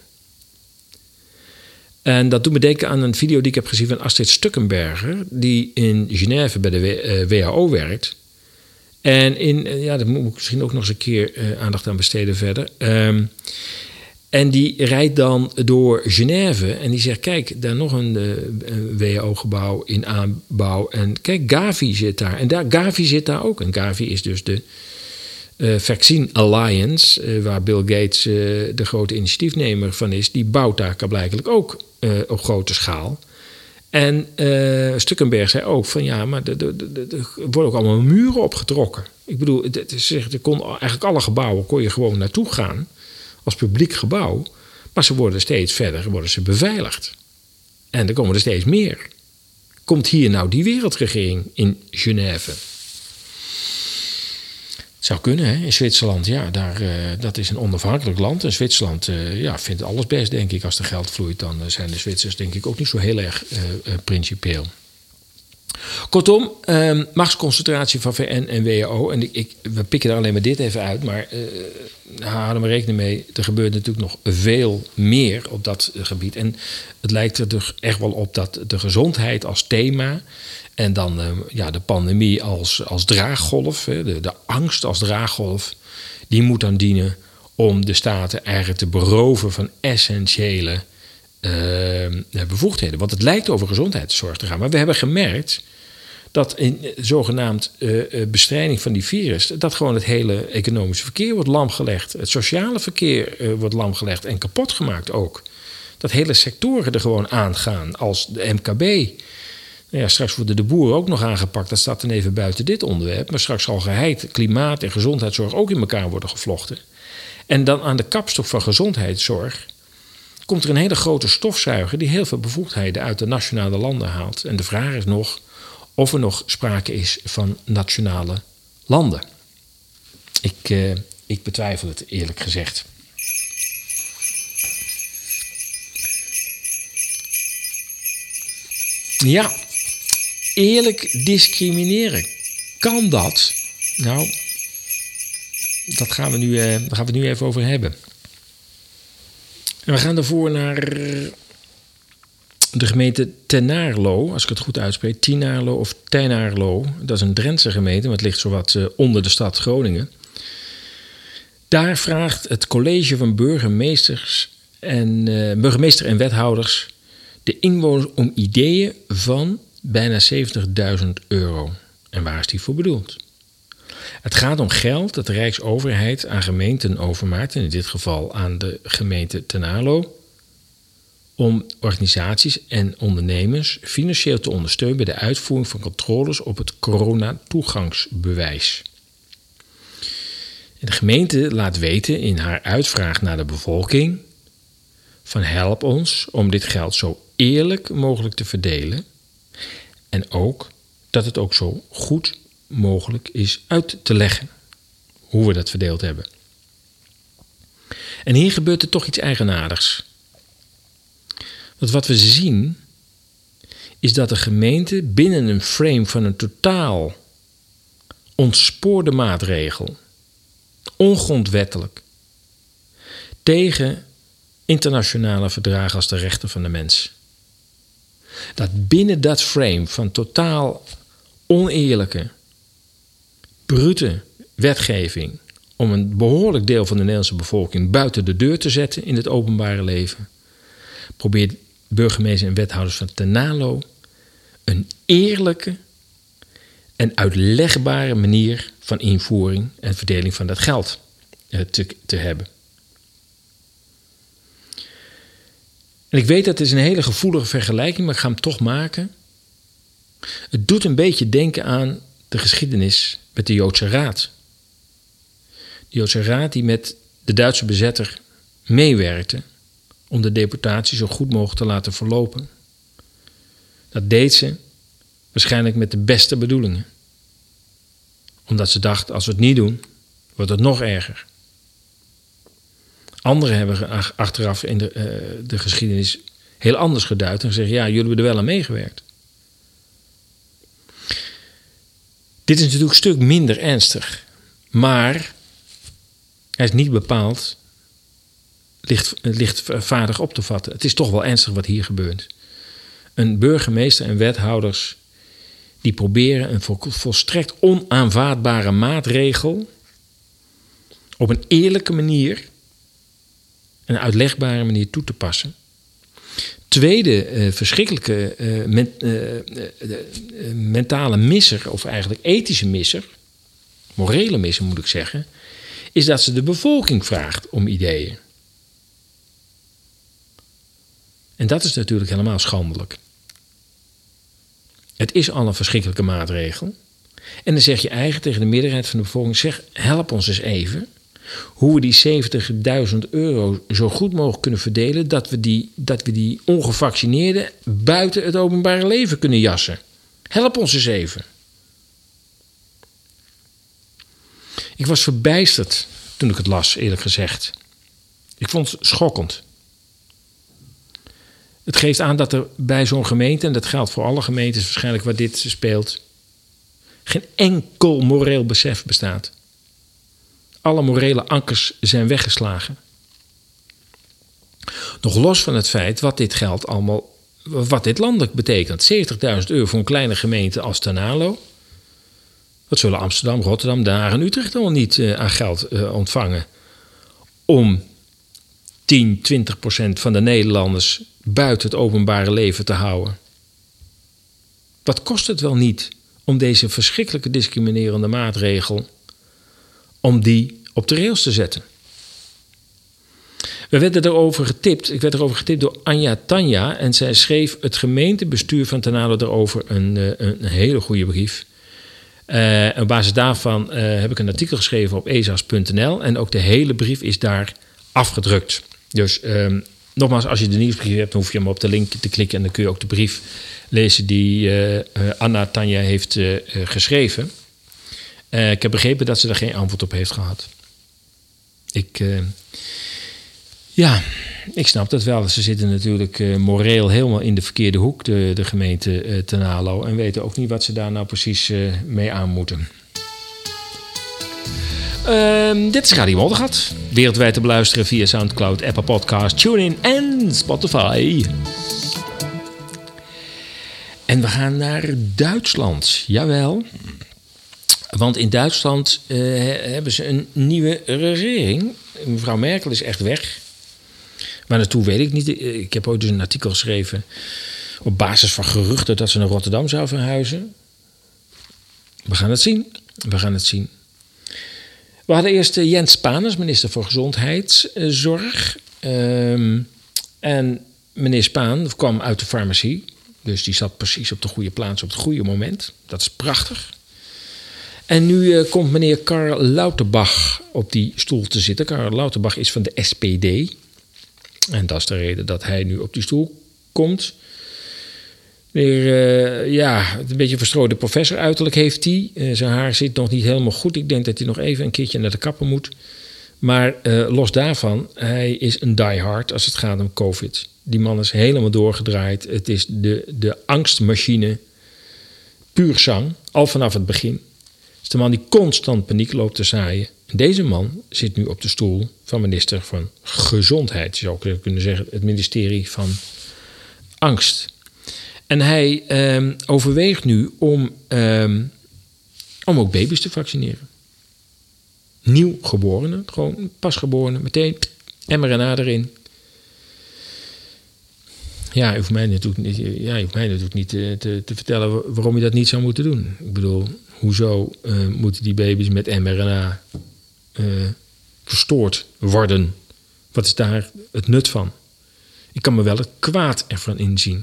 [SPEAKER 1] En dat doet me denken aan een video die ik heb gezien van Astrid Stukkenberger, die in Genève bij de WHO eh, werkt. En in, eh, ja, daar moet ik misschien ook nog eens een keer uh, aandacht aan besteden verder. Um, en die rijdt dan door Genève en die zegt: Kijk, daar nog een uh, WHO-gebouw in aanbouw. En kijk, Gavi zit daar. En daar, Gavi zit daar ook. En Gavi is dus de uh, Vaccine Alliance, uh, waar Bill Gates uh, de grote initiatiefnemer van is, die bouwt daar blijkbaar ook op grote schaal. En Stukkenberg zei ook van ja, maar er worden ook allemaal muren opgetrokken. Ik bedoel, het is, er kon eigenlijk alle gebouwen kon je gewoon naartoe gaan als publiek gebouw. Maar ze worden steeds verder worden ze beveiligd. En er komen er steeds meer. Komt hier nou die wereldregering in Genève? Zou kunnen, hè? In Zwitserland, ja, daar, uh, dat is een onafhankelijk land. En Zwitserland uh, ja, vindt alles best, denk ik. Als er geld vloeit, dan uh, zijn de Zwitsers, denk ik, ook niet zo heel erg principieel. Kortom, um, machtsconcentratie van VN en WHO. En ik, ik, we pikken er alleen maar dit even uit. Maar uh, houden we rekening mee. Er gebeurt natuurlijk nog veel meer op dat gebied. En het lijkt er dus echt wel op dat de gezondheid als thema. En dan uh, ja, de pandemie als, als draaggolf. De, de angst als draaggolf. Die moet dan dienen om de staten eigenlijk te beroven van essentiële uh, bevoegdheden. Want het lijkt over gezondheidszorg te gaan. Maar we hebben gemerkt dat in zogenaamd uh, bestrijding van die virus, dat gewoon het hele economische verkeer wordt lamgelegd. Het sociale verkeer wordt lamgelegd en kapot gemaakt ook. Dat hele sectoren er gewoon aangaan, als de MKB. Nou ja, straks worden de boeren ook nog aangepakt. Dat staat dan even buiten dit onderwerp. Maar straks zal geheid, klimaat en gezondheidszorg ook in elkaar worden gevlochten. En dan aan de kapstok van gezondheidszorg komt er een hele grote stofzuiger die heel veel bevoegdheden uit de nationale landen haalt. En de vraag is nog of er nog sprake is van nationale landen. Ik, uh, ik betwijfel het eerlijk gezegd. Ja, eerlijk discrimineren. Kan dat? Nou, dat gaan we nu, uh, daar gaan we het nu even over hebben. En we gaan ervoor naar de gemeente Tenaarlo, als ik het goed uitspreek. Tinaarlo of Tenaarlo. Dat is een Drentse gemeente, maar het ligt zowat uh, onder de stad Groningen. Daar vraagt het college van burgemeesters en, uh, burgemeester en wethouders de inwoners om ideeën van bijna 70.000 euro. En waar is die voor bedoeld? Het gaat om geld dat de Rijksoverheid aan gemeenten overmaakt, en in dit geval aan de gemeente Tenalo, om organisaties en ondernemers financieel te ondersteunen bij de uitvoering van controles op het corona-toegangsbewijs. De gemeente laat weten in haar uitvraag naar de bevolking van help ons om dit geld zo eerlijk mogelijk te verdelen en ook dat het ook zo goed mogelijk is uit te leggen hoe we dat verdeeld hebben. En hier gebeurt er toch iets eigenaardigs. Want wat we zien is dat de gemeente binnen een frame van een totaal ontspoorde maatregel, ongrondwettelijk, tegen internationale verdragen als de rechten van de mens. Dat binnen dat frame van totaal oneerlijke, brute wetgeving om een behoorlijk deel van de Nederlandse bevolking buiten de deur te zetten in het openbare leven, probeert burgemeester en wethouders van Tenalo een eerlijke en uitlegbare manier van invoering en verdeling van dat geld eh, te, te hebben. En ik weet dat het is een hele gevoelige vergelijking, maar ik ga hem toch maken. Het doet een beetje denken aan de geschiedenis met de Joodse Raad. De Joodse Raad die met de Duitse bezetter meewerkte om de deportatie zo goed mogelijk te laten verlopen. Dat deed ze waarschijnlijk met de beste bedoelingen. Omdat ze dacht, als we het niet doen, wordt het nog erger. Anderen hebben achteraf in de, uh, de geschiedenis heel anders geduid en gezegd: ja, jullie hebben er wel aan meegewerkt. Dit is natuurlijk een stuk minder ernstig, maar hij is niet bepaald licht, lichtvaardig op te vatten. Het is toch wel ernstig wat hier gebeurt. Een burgemeester en wethouders die proberen een volstrekt onaanvaardbare maatregel op een eerlijke manier, een uitlegbare manier toe te passen. Tweede uh, verschrikkelijke men, uh, mentale misser, of eigenlijk ethische misser, morele misser moet ik zeggen, is dat ze de bevolking vraagt om ideeën. En dat is natuurlijk helemaal schandelijk. Het is al een verschrikkelijke maatregel. En dan zeg je eigenlijk tegen de meerderheid van de bevolking: zeg, help ons eens even. Hoe we die 70.000 euro zo goed mogelijk kunnen verdelen dat we, die, dat we die ongevaccineerden buiten het openbare leven kunnen jassen. Help ons eens even. Ik was verbijsterd toen ik het las, eerlijk gezegd. Ik vond het schokkend. Het geeft aan dat er bij zo'n gemeente, en dat geldt voor alle gemeentes waarschijnlijk waar dit speelt, geen enkel moreel besef bestaat. Alle morele ankers zijn weggeslagen. Nog los van het feit wat dit geld allemaal, wat dit landelijk betekent. 70.000 euro voor een kleine gemeente als Tanalo. Wat zullen Amsterdam, Rotterdam, Den Haag en Utrecht al niet uh, aan geld uh, ontvangen? Om 10, 20 procent van de Nederlanders buiten het openbare leven te houden. Wat kost het wel niet om deze verschrikkelijke discriminerende maatregel om die op de rails te zetten? We werden erover getipt, ik werd erover getipt door Anja Tanja en zij schreef het gemeentebestuur van Tenalo erover een, eh, een hele goede brief. Uh, op basis daarvan uh, heb ik een artikel geschreven op ezas.nl en ook de hele brief is daar afgedrukt. Dus um, nogmaals, als je de nieuwsbrief hebt, dan hoef je hem op de link te klikken en dan kun je ook de brief lezen die Anna Tanja heeft geschreven. Ik heb begrepen dat ze er geen antwoord op heeft gehad. Ik, ja, ik snap dat wel. Ze zitten natuurlijk uh, moreel helemaal in de verkeerde hoek, de, de gemeente Tenalo. En weten ook niet wat ze daar nou precies mee aan moeten. Um, dit is Radio Moddergat. Wereldwijd te beluisteren via Soundcloud, Apple Podcasts, TuneIn en Spotify. En we gaan naar Duitsland. Jawel. Want in Duitsland hebben ze een nieuwe regering. Mevrouw Merkel is echt weg. Maar naartoe weet ik niet. Ik heb ook dus een artikel geschreven op basis van geruchten dat ze naar Rotterdam zou verhuizen. We gaan het zien. We gaan het zien. We hadden eerst eh, Jens Spaners, minister voor Gezondheidszorg. Um, en meneer Spaan kwam uit de farmacie. Dus die zat precies op de goede plaats op het goede moment. Dat is prachtig. En nu uh, komt meneer Karl Lauterbach op die stoel te zitten. Karl Lauterbach is van de SPD. En dat is de reden dat hij nu op die stoel komt. Meneer, uh, ja, een beetje verstrooide professor uiterlijk heeft hij. Uh, zijn haar zit nog niet helemaal goed. Ik denk dat hij nog even een keertje naar de kapper moet. Maar los daarvan, hij is een diehard als het gaat om COVID. Die man is helemaal doorgedraaid. Het is de, de angstmachine, puur zang, al vanaf het begin. Is de man die constant paniek loopt te zaaien. Deze man zit nu op de stoel van minister van Gezondheid. Je zou kunnen zeggen het ministerie van Angst. En hij um, overweegt nu om, um, om ook baby's te vaccineren. Nieuwgeborenen, gewoon pasgeborenen, meteen mRNA erin. Ja, je hoeft mij natuurlijk niet, ja, hoeft mij natuurlijk niet te, te, te, vertellen waarom je dat niet zou moeten doen. Ik bedoel, hoezo uh, moeten die baby's met mRNA uh, verstoord worden. Wat is daar het nut van? Ik kan me wel het kwaad ervan inzien.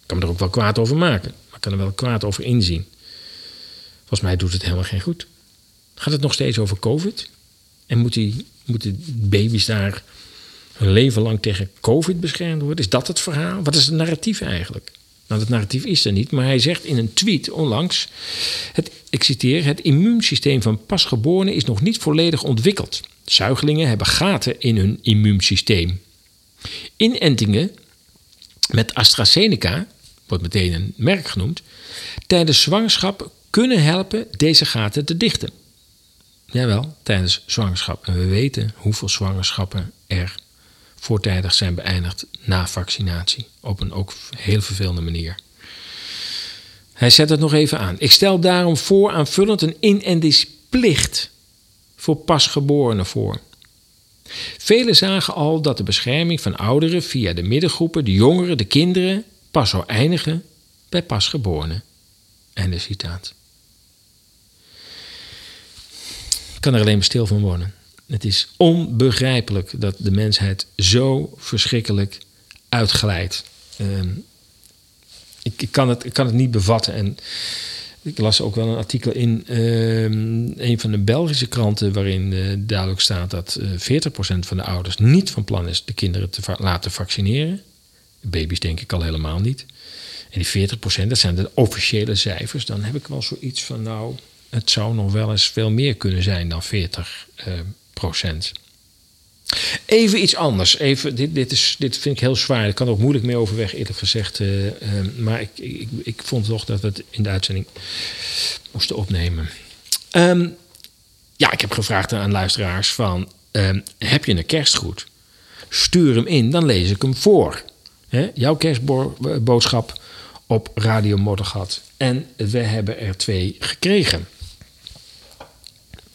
[SPEAKER 1] Ik kan me er ook wel kwaad over maken, maar ik kan er wel kwaad over inzien. Volgens mij doet het helemaal geen goed. Gaat het nog steeds over COVID? En moeten baby's daar hun leven lang tegen COVID beschermd worden? Is dat het verhaal? Wat is het narratief eigenlijk? Nou, dat narratief is er niet, maar hij zegt in een tweet onlangs: het, ik citeer, het immuunsysteem van pasgeborenen is nog niet volledig ontwikkeld. Zuigelingen hebben gaten in hun immuunsysteem. Inentingen met AstraZeneca, wordt meteen een merk genoemd, tijdens zwangerschap kunnen helpen deze gaten te dichten. Jawel, tijdens zwangerschap. En we weten hoeveel zwangerschappen er voortijdig zijn beëindigd na vaccinatie. Op een ook heel vervelende manier. Hij zet het nog even aan. Ik stel daarom voor aanvullend een inendingsplicht voor pasgeborenen voor. Velen zagen al dat de bescherming van ouderen via de middengroepen, de jongeren, de kinderen pas zou eindigen bij pasgeborenen. de citaat. Ik kan er alleen maar stil van worden. Het is onbegrijpelijk dat de mensheid zo verschrikkelijk uitglijdt. Um, ik, ik, kan het, kan het niet bevatten. En Ik las ook wel een artikel in ehm, een van de Belgische kranten waarin uh, duidelijk staat dat uh, 40% van de ouders niet van plan is de kinderen te laten vaccineren. Baby's denk ik al helemaal niet. En die 40%, dat zijn de officiële cijfers. Dan heb ik wel zoiets van, nou, het zou nog wel eens veel meer kunnen zijn dan 40 uh, procent. Even iets anders. Even, dit, dit, is, dit vind ik heel zwaar. Ik kan er ook moeilijk mee overweg, eerlijk gezegd. Uh, uh, maar ik, ik, ik vond toch dat we het in de uitzending moesten opnemen. Um, ja, ik heb gevraagd aan luisteraars van... Um, heb je een kerstgoed? Stuur hem in, dan lees ik hem voor. Jouw kerstboodschap op Radio Moddergat. En we hebben er twee gekregen.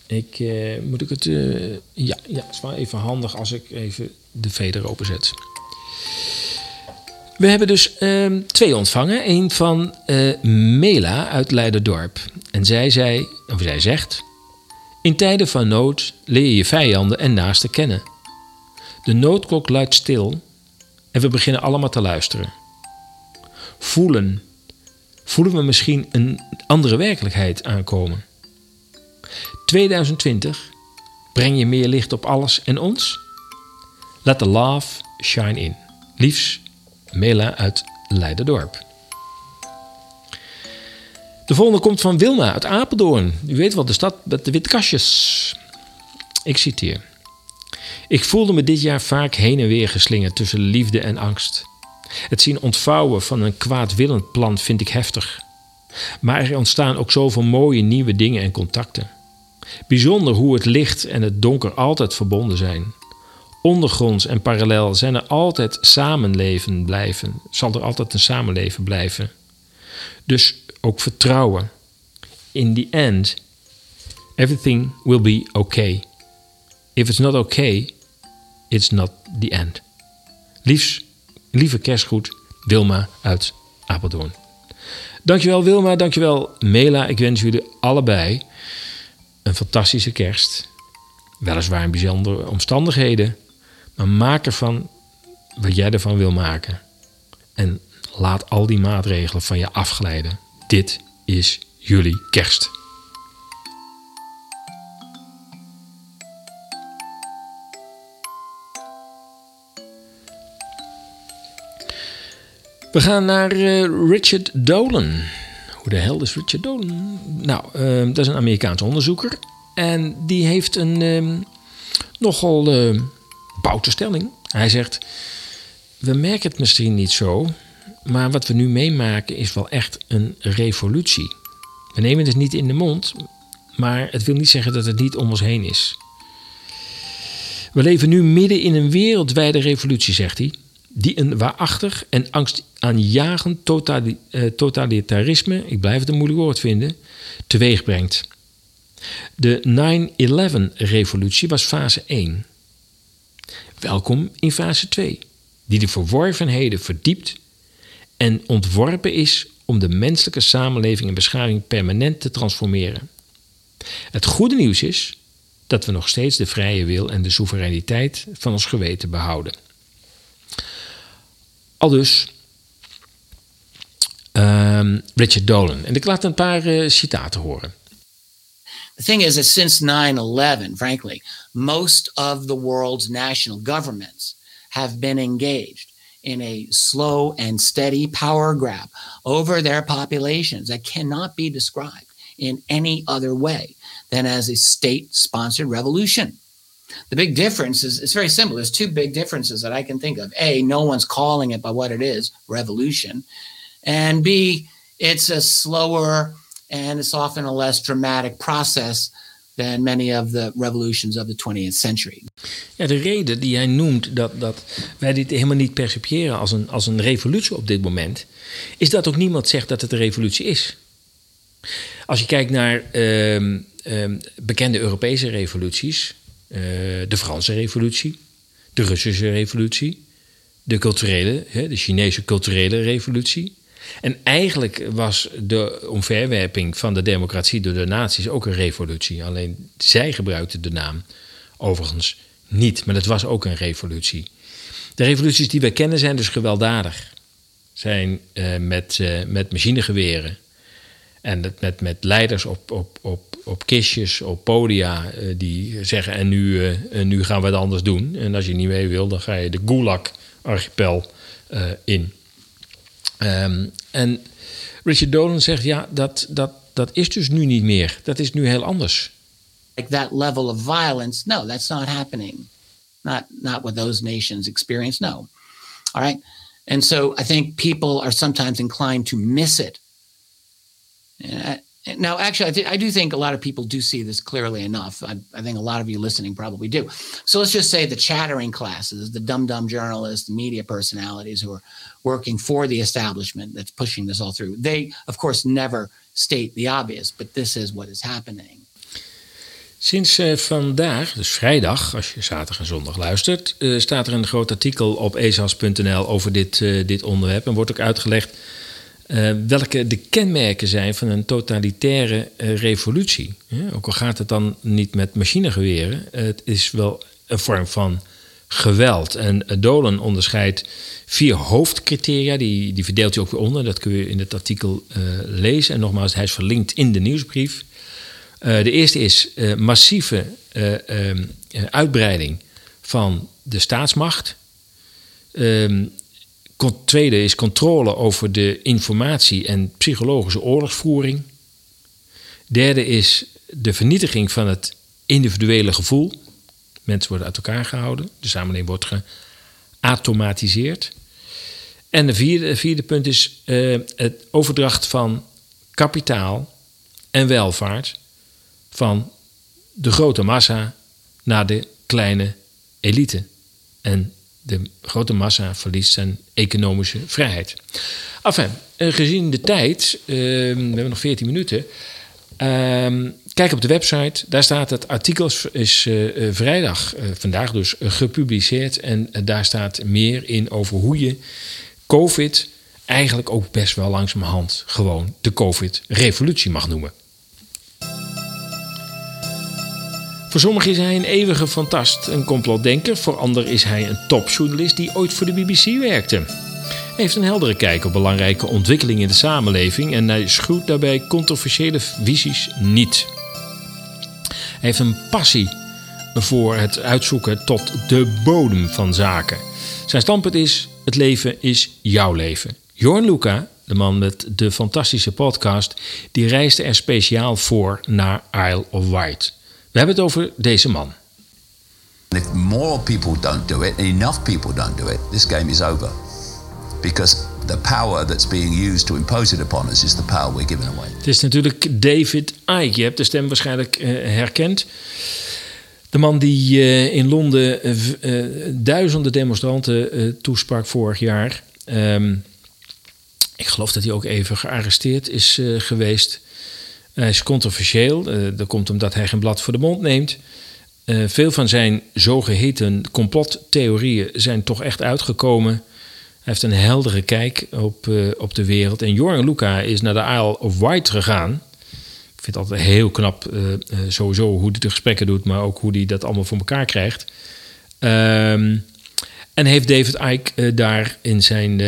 [SPEAKER 1] Ik, uh, moet ik het. Uh, ja, ja, het is wel even handig als ik even de veder openzet. We hebben dus uh, twee ontvangen. Eén van uh, Mela uit Leiderdorp. En zij zei, of zij zegt: In tijden van nood leer je je vijanden en naasten kennen. De noodklok luidt stil en we beginnen allemaal te luisteren. Voelen. Voelen we misschien een andere werkelijkheid aankomen? 2020. Breng je meer licht op alles en ons? Let the love shine in. Liefs, Mela uit Leiderdorp. De volgende komt van Wilma uit Apeldoorn. U weet wel, de stad met de witte kastjes. Ik citeer. Ik voelde me dit jaar vaak heen en weer geslingerd tussen liefde en angst. Het zien ontvouwen van een kwaadwillend plan vind ik heftig. Maar er ontstaan ook zoveel mooie nieuwe dingen en contacten. Bijzonder hoe het licht en het donker altijd verbonden zijn. Ondergronds en parallel zijn er altijd samenleven blijven. Zal er altijd een samenleven blijven. Dus ook vertrouwen. In the end, everything will be okay. If it's not okay, it's not the end. Liefs, lieve kerstgoed, Wilma uit Apeldoorn. Dankjewel Wilma, dankjewel Mela. Ik wens jullie allebei een fantastische kerst. Weliswaar in bijzondere omstandigheden. Maar maak ervan wat jij ervan wil maken. En laat al die maatregelen van je afglijden. Dit is jullie kerst. We gaan naar uh, Richard Dolan. De hel is Richard Dolan? Nou, uh, dat is een Amerikaanse onderzoeker. En die heeft een uh, nogal uh, stelling. Hij zegt: We merken het misschien niet zo, maar wat we nu meemaken is wel echt een revolutie. We nemen het niet in de mond, maar het wil niet zeggen dat het niet om ons heen is. We leven nu midden in een wereldwijde revolutie, zegt hij die een waarachtig en angstaanjagend totali uh, totalitarisme, ik blijf het een moeilijk woord vinden, teweeg brengt. De 9-11-revolutie was fase 1. Welkom in fase 2, die de verworvenheden verdiept en ontworpen is om de menselijke samenleving en beschaving permanent te transformeren. Het goede nieuws is dat we nog steeds de vrije wil en de soevereiniteit van ons geweten behouden. Al dus um, Richard Dolan. En ik laat een paar uh, citaten horen.
[SPEAKER 4] The thing is that since 9 11, frankly, most of the world's national governments have been engaged in a slow and steady power grab over their populations that cannot be described in any other way than as a state sponsored revolution. The big difference is it's very simple. There's two big differences that I can think of. A, no one's calling it by what it is, revolution. And B, it's a slower and it's often a less dramatic process than many of the revolutions of the 20th century.
[SPEAKER 1] Ja, de reden die hij noemt dat, dat wij dit helemaal niet percipiëren als een, als een revolutie op dit moment, is dat ook niemand zegt dat het een revolutie is. Als je kijkt naar uh, uh, bekende Europese revoluties, uh, de Franse revolutie, de Russische revolutie, de culturele, de Chinese culturele revolutie. En eigenlijk was de omverwerping van de democratie door de naties ook een revolutie. Alleen zij gebruikten de naam overigens niet, maar het was ook een revolutie. De revoluties die wij kennen zijn dus gewelddadig. Zijn uh, met, uh, met machinegeweren En dat met, met leiders op, op, op, op kistjes, op podia, eh, die zeggen: En nu, eh, nu gaan we het anders doen. En als je niet mee wil, dan ga je de Gulag-archipel eh, in. Ehm, en Richard Dolan zegt: Ja, dat, dat, dat is dus nu niet meer. Dat is nu heel anders.
[SPEAKER 4] Like that level of violence, no, that's not happening. Not, not what those nations experience, no. All right. And so I think people are sometimes inclined to miss it. Now, actually, I, th- I, do think a lot of people do see this clearly enough. I, I, think a lot of you listening probably do. So let's just say the chattering classes, the dumb dumb journalists, media personalities who are working for the establishment that's pushing this all through, they, of course, never state the obvious, but this is what is happening.
[SPEAKER 1] Sinds uh, vandaag, dus vrijdag, als je zaterdag en zondag luistert, uh, staat er een groot artikel op ezas.nl over dit, uh, dit onderwerp. En wordt ook uitgelegd welke de kenmerken zijn van een totalitaire revolutie. ook al gaat het dan niet met machinegeweren, het is wel een vorm van geweld. En Dolan onderscheidt vier hoofdcriteria, die, die verdeelt hij ook weer onder. Dat kun je in het artikel lezen. En nogmaals, hij is verlinkt in de nieuwsbrief. De eerste is massieve um, uitbreiding van de staatsmacht. Um, tweede is controle over de informatie en psychologische oorlogsvoering. Derde is de vernietiging van het individuele gevoel. Mensen worden uit elkaar gehouden. De samenleving wordt geautomatiseerd. En de vierde, vierde punt is het overdracht van kapitaal en welvaart van de grote massa naar de kleine elite. En de grote massa verliest zijn economische vrijheid. Enfin, eh, gezien de tijd, uh, we hebben nog 14 minuten. Uh, kijk op de website, daar staat het artikel, is uh, vrijdag, vandaag dus, gepubliceerd. En daar staat meer in over hoe je COVID eigenlijk ook best wel langzamerhand gewoon de COVID-revolutie mag noemen. Voor sommigen is hij een eeuwige fantast, een complotdenker. Voor anderen is hij een topjournalist die ooit voor de BBC werkte. Hij heeft een heldere kijk op belangrijke ontwikkelingen in de samenleving en hij schuwt daarbij controversiële visies niet. Hij heeft een passie voor het uitzoeken tot de bodem van zaken. Zijn standpunt is: het leven is jouw leven. Jorn Luca, de man met de fantastische podcast, die reisde er speciaal voor naar Isle of Wight. We hebben het over deze man.
[SPEAKER 5] If more people don't do it, enough people don't do it, this game is over. Because the power that's being used to impose it upon us is the power we're giving away.
[SPEAKER 1] Het is natuurlijk David Icke. Je hebt de stem waarschijnlijk uh, herkend. De man die uh, in Londen uh, duizenden demonstranten toesprak vorig jaar. Um, ik geloof dat hij ook even gearresteerd is geweest. Hij is controversieel. Uh, dat komt omdat hij geen blad voor de mond neemt. Uh, veel van zijn zogeheten complottheorieën zijn toch echt uitgekomen. Hij heeft een heldere kijk op, op de wereld. En Jorn Luca is naar de Isle of Wight gegaan. Ik vind het altijd heel knap, sowieso hoe hij de gesprekken doet, maar ook hoe hij dat allemaal voor elkaar krijgt. Um, en heeft David Icke daar in zijn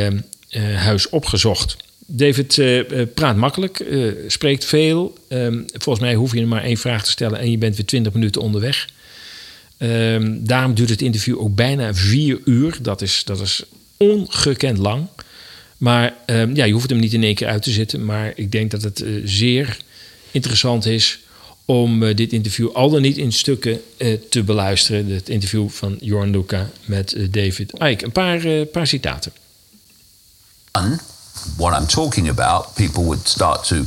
[SPEAKER 1] huis opgezocht. David uh, praat makkelijk, uh, spreekt veel. Um, volgens mij hoef je maar één vraag te stellen en je bent weer 20 minuten onderweg. Um, daarom duurt het interview ook bijna vier uur. Dat is, dat is ongekend lang. Maar um, ja, je hoeft hem niet in één keer uit te zetten. Maar ik denk dat het zeer interessant is om dit interview al dan niet in stukken te beluisteren. Het interview van Jorn Luca met David Icke. Een paar, paar citaten.
[SPEAKER 5] What I'm talking about, people would start to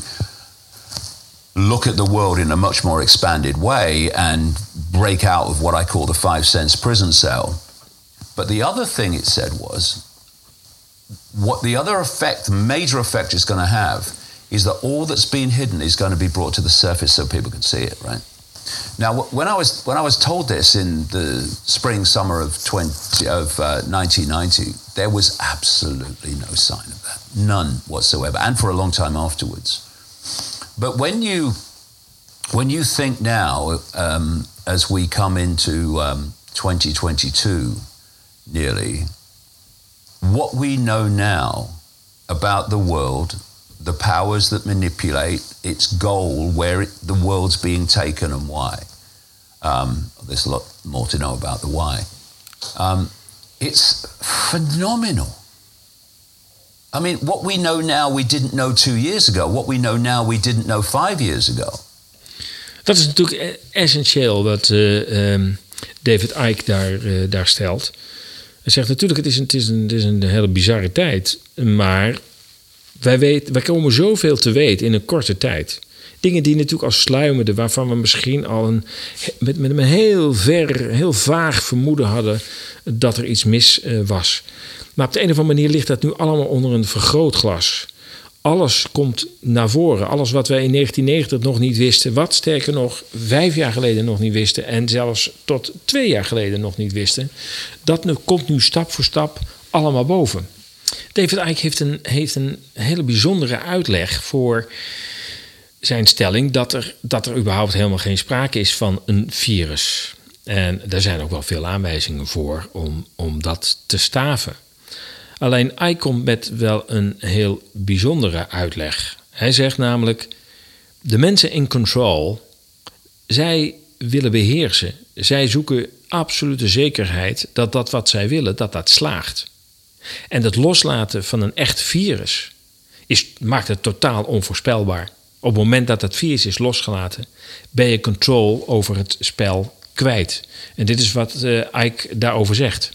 [SPEAKER 5] look at the world in a much more expanded way and break out of what I call the five sense prison cell. But the other thing it said was what the other effect, major effect it's going to have is that all that's been hidden is going to be brought to the surface so people can see it, right? Now, when I was when I was told this in the spring summer of 20 of uh, 1990, there was absolutely no sign of that, none whatsoever, and for a long time afterwards. But when you when you think now, um, as we come into um, 2022, nearly, what we know now about the world, the powers that manipulate its goal, where it, the world's being taken, and why. Um, there's a lot more to know about the why. Um, it's phenomenal. I mean, what we know now, we didn't know two years ago. What we know now, we didn't know five years ago.
[SPEAKER 1] Dat is natuurlijk essentieel wat uh, um, David Icke daar, uh, daar stelt. Hij zegt natuurlijk, het is, een, het, is een, het is een hele bizarre tijd. Maar wij, weten, wij komen zoveel te weten in een korte tijd. Dingen die natuurlijk als sluimerden, waarvan we misschien al een, met, een heel ver, heel vaag vermoeden hadden dat er iets mis uh, was. Maar op de een of andere manier ligt dat nu allemaal onder een vergrootglas. Alles komt naar voren. Alles wat wij in 1990 nog niet wisten. Wat sterker nog, vijf jaar geleden nog niet wisten. En zelfs tot twee jaar geleden nog niet wisten. Dat nu, komt nu stap voor stap allemaal boven. David Icke heeft een, heeft een hele bijzondere uitleg voor zijn stelling dat er, dat er überhaupt helemaal geen sprake is van een virus. En daar zijn ook wel veel aanwijzingen voor om, om dat te staven. Alleen Icke komt met wel een heel bijzondere uitleg. Hij zegt namelijk: de mensen in control, zij willen beheersen. Zij zoeken absolute zekerheid dat dat wat zij willen, dat dat slaagt. En het loslaten van een echt virus is, maakt het totaal onvoorspelbaar. Op het moment dat dat virus is losgelaten, ben je control over het spel kwijt. En dit is wat uh, Ike daarover zegt.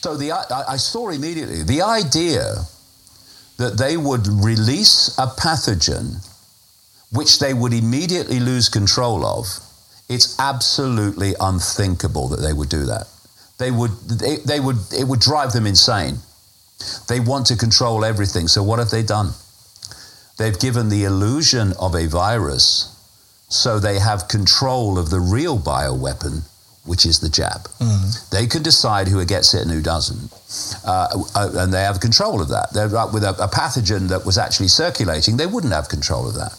[SPEAKER 5] So the, I, I saw immediately the idea that they would release a pathogen which they would immediately lose control of. It's absolutely unthinkable that they would do that. They would, they, they would, it would drive them insane. They want to control everything. So what have they done? They've given the illusion of a virus so they have control of the real bioweapon, which is the jab. Mm-hmm. They can decide who gets it and who doesn't. Uh, uh and they have control of that. They're, with a, a pathogen that was actually circulating, they wouldn't have control of that.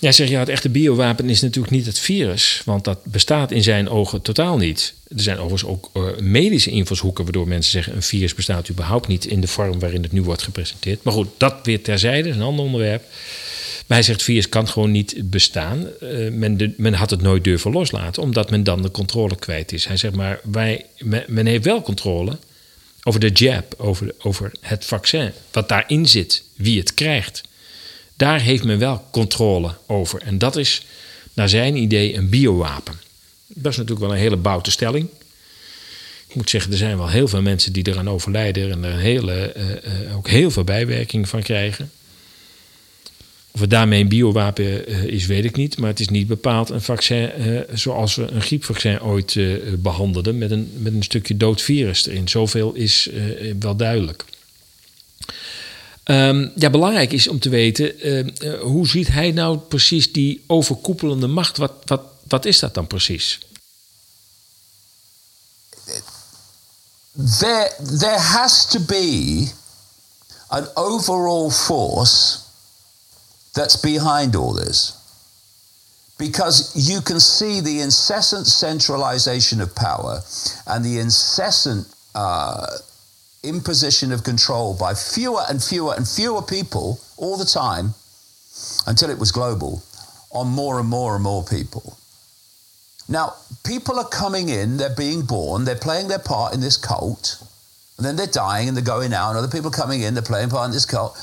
[SPEAKER 1] Ja, zeg je, het echte biowapen is natuurlijk niet het virus, want dat bestaat in zijn ogen totaal niet. Er zijn overigens ook uh, medische invalshoeken waardoor mensen zeggen: een virus bestaat überhaupt niet in de vorm waarin het nu wordt gepresenteerd. Maar goed, dat weer terzijde, is een ander onderwerp. Maar hij zegt: virus kan gewoon niet bestaan. Uh, men, men, had het nooit durven loslaten, omdat men dan de controle kwijt is. Hij zegt maar: wij, men, men heeft wel controle over de jab, over, over het vaccin, wat daarin zit, wie het krijgt. Daar heeft men wel controle over. En dat is, naar zijn idee, een biowapen. Dat is natuurlijk wel een hele boute stelling. Ik moet zeggen, er zijn wel heel veel mensen die eraan overlijden en er een hele, uh, ook heel veel bijwerking van krijgen. Of het daarmee een biowapen uh, is, weet ik niet. Maar het is niet bepaald een vaccin zoals we een griepvaccin ooit behandelden. Met een, met een stukje dood virus erin. Zoveel is wel duidelijk. Um, ja, belangrijk is om te weten, uh, uh, hoe ziet hij nou precies die overkoepelende macht? Wat, wat, wat is dat dan precies?
[SPEAKER 5] There, there has to be an overall force that's behind all this. Because you can see the incessant centralization of power and the incessant uh, imposition of control by fewer and fewer and fewer people all the time until it was global on more and more and more people. Now, people are coming in, they're being born, they're playing their part in this cult, and then they're dying and they're going out, and other people coming in, they're playing part in this cult.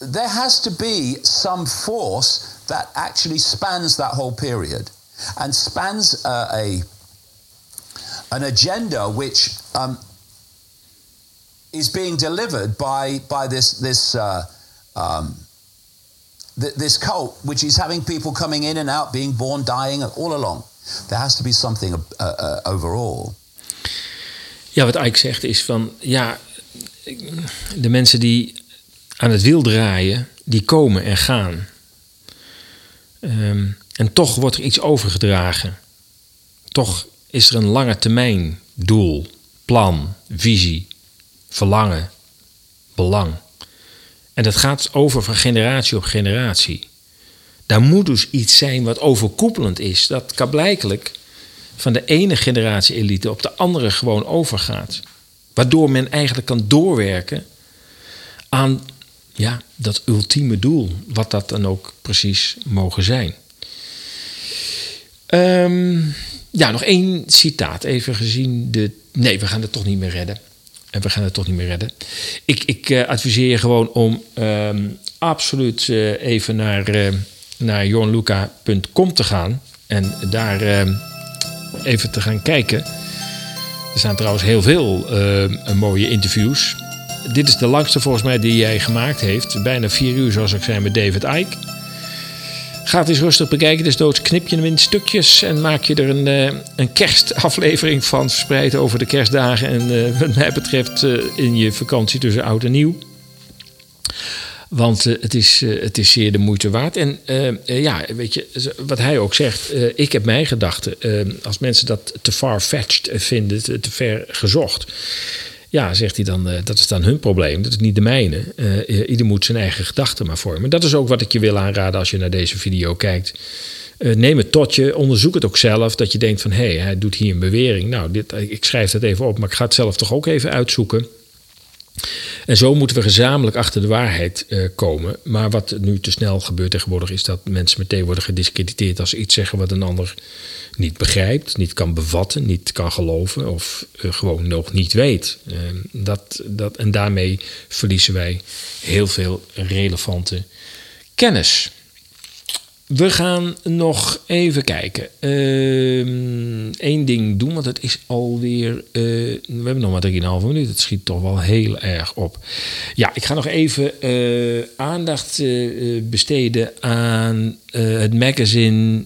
[SPEAKER 5] There has to be some force that actually spans that whole period and spans uh, a an agenda which um, is being delivered by by this this uh, um, th- this cult, which is having people coming in and out, being born, dying, all along. There has to be something uh, uh, overall.
[SPEAKER 1] Ja, wat Ike zegt is van ja, de mensen die aan het wiel draaien, die komen en gaan. Um, en toch wordt er iets overgedragen. Toch is er een lange termijn doel, plan, visie verlangen, belang. En dat gaat over van generatie op generatie. Daar moet dus iets zijn wat overkoepelend is. Dat kan blijkelijk van de ene generatie elite op de andere gewoon overgaat. Waardoor men eigenlijk kan doorwerken aan ja, dat ultieme doel, wat dat dan ook precies mogen zijn. Ehm, ja, nog één citaat. Even gezien de. Nee, we gaan het toch niet meer redden. En we gaan het toch niet meer redden. Ik, ik uh, adviseer je gewoon om um, absoluut uh, even naar, uh, naar johnluca.com te gaan. En daar ehm, even te gaan kijken. Er staan trouwens heel veel mooie interviews. Dit is de langste volgens mij die jij gemaakt heeft. Bijna vier uur zoals ik zei met David Icke. Ga eens rustig bekijken. Dus doods knip je hem in stukjes en maak je er een, uh, een kerstaflevering van. Verspreid over de kerstdagen. En uh, wat mij betreft uh, in je vakantie tussen oud en nieuw. Want het, is, het is zeer de moeite waard. En ja, weet je, wat hij ook zegt. ik heb mijn gedachten. als mensen dat te far-fetched vinden, te, te ver gezocht ja, zegt hij dan, uh, dat is dan hun probleem, dat is niet de mijne. Uh, ieder moet zijn eigen gedachten maar vormen. Dat is ook wat ik je wil aanraden als je naar deze video kijkt. Uh, neem het tot je, onderzoek het ook zelf. Dat je denkt van, hé, hey, hij doet hier een bewering. Nou, dit, ik schrijf dat even op, maar ik ga het zelf toch ook even uitzoeken. En zo moeten we gezamenlijk achter de waarheid komen. Maar wat nu te snel gebeurt tegenwoordig is dat mensen meteen worden gediscrediteerd als ze iets zeggen wat een ander niet begrijpt, niet kan bevatten, niet kan geloven of uh, gewoon nog niet weet. Uh, dat, dat, en daarmee verliezen wij heel veel relevante kennis. We gaan nog even kijken. Eén uh, ding doen, want het is alweer. Uh, we hebben nog maar 3,5 minuten. Het schiet toch wel heel erg op. Ja, ik ga nog even aandacht besteden aan het magazine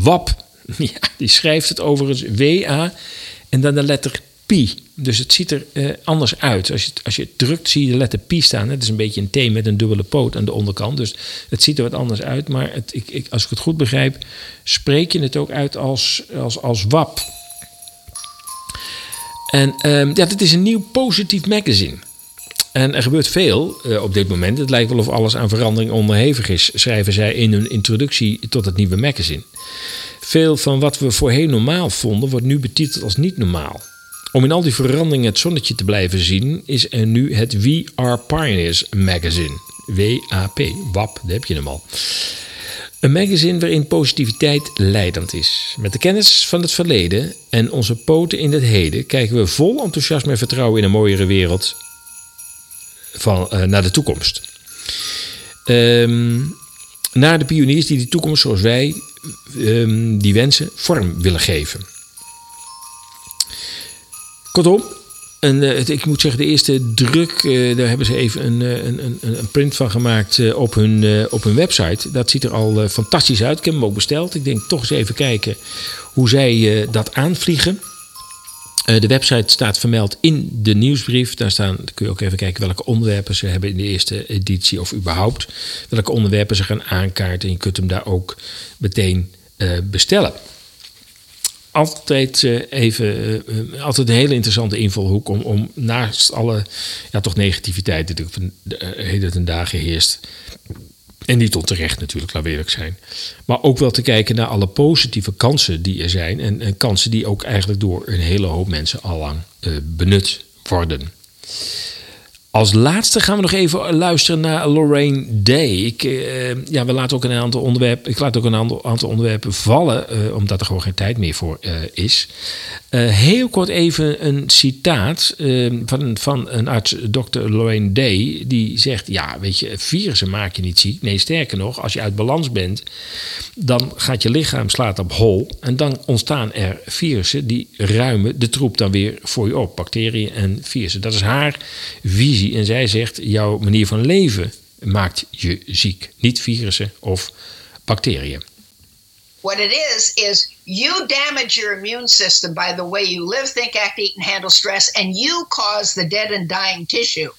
[SPEAKER 1] WAP. Ja, die schrijft het overigens W-A en dan de letter pi. Dus het ziet er uh, anders uit. Als je, als je het drukt, zie je de letter pi staan. Het is een beetje een T met een dubbele poot aan de onderkant. Dus het ziet er wat anders uit. Maar het, ik, ik, als ik het goed begrijp, spreek je het ook uit als, als, als WAP. En um, ja, dit is een nieuw positief magazine. En er gebeurt veel uh, op dit moment. Het lijkt wel of alles aan verandering onderhevig is, schrijven zij in hun introductie tot het nieuwe magazine. Veel van wat we voorheen normaal vonden, wordt nu betiteld als niet normaal. Om in al die veranderingen het zonnetje te blijven zien, is er nu het We Are Pioneers magazine. WAP, WAP, daar heb je hem al. Een magazine waarin positiviteit leidend is. Met de kennis van het verleden en onze poten in het heden kijken we vol enthousiasme en vertrouwen in een mooiere wereld van, uh, naar de toekomst. Um, naar de pioniers die die toekomst zoals wij um, die wensen vorm willen geven. Kortom, en, uh, ik moet zeggen, de eerste druk, uh, daar hebben ze even een, een, een, een print van gemaakt op, hun, op hun website. Dat ziet er al fantastisch uit. Ik heb hem ook besteld. Ik denk toch eens even kijken hoe zij dat aanvliegen. Uh, de website staat vermeld in de nieuwsbrief. Daar staan, kun je ook even kijken welke onderwerpen ze hebben in de eerste editie. Of überhaupt welke onderwerpen ze gaan aankaarten. En je kunt hem daar ook meteen uh, bestellen. Altijd, uh, even, altijd een hele interessante invalhoek om, om naast alle ja, toch negativiteit die van de heden ten dagen heerst en niet onterecht natuurlijk, laat zijn. Maar ook wel te kijken naar alle positieve kansen die er zijn. En, en kansen die ook eigenlijk door een hele hoop mensen allang uh, benut worden. Als laatste gaan we nog even luisteren naar Lorraine Day. Ik, uh, ja, we laten ook een aantal onderwerpen, ik laat ook een aantal, aantal onderwerpen vallen, uh, omdat er gewoon geen tijd meer voor uh, is. heel kort even een citaat van, van een arts, Dr. Lorraine Day, die zegt: Ja, weet je, virussen maak je niet ziek. Nee, sterker nog, als je uit balans bent, dan gaat je lichaam slaat op hol en dan ontstaan er virussen die ruimen de troep dan weer voor je op, bacteriën en virussen. Dat is haar visie. En zij zegt, jouw manier van leven maakt je ziek. Niet virussen of bacteriën.
[SPEAKER 6] What it is, is you damage your immune system by the way you live, think, act, eat, and handle stress, and you cause the dead and dying tissue.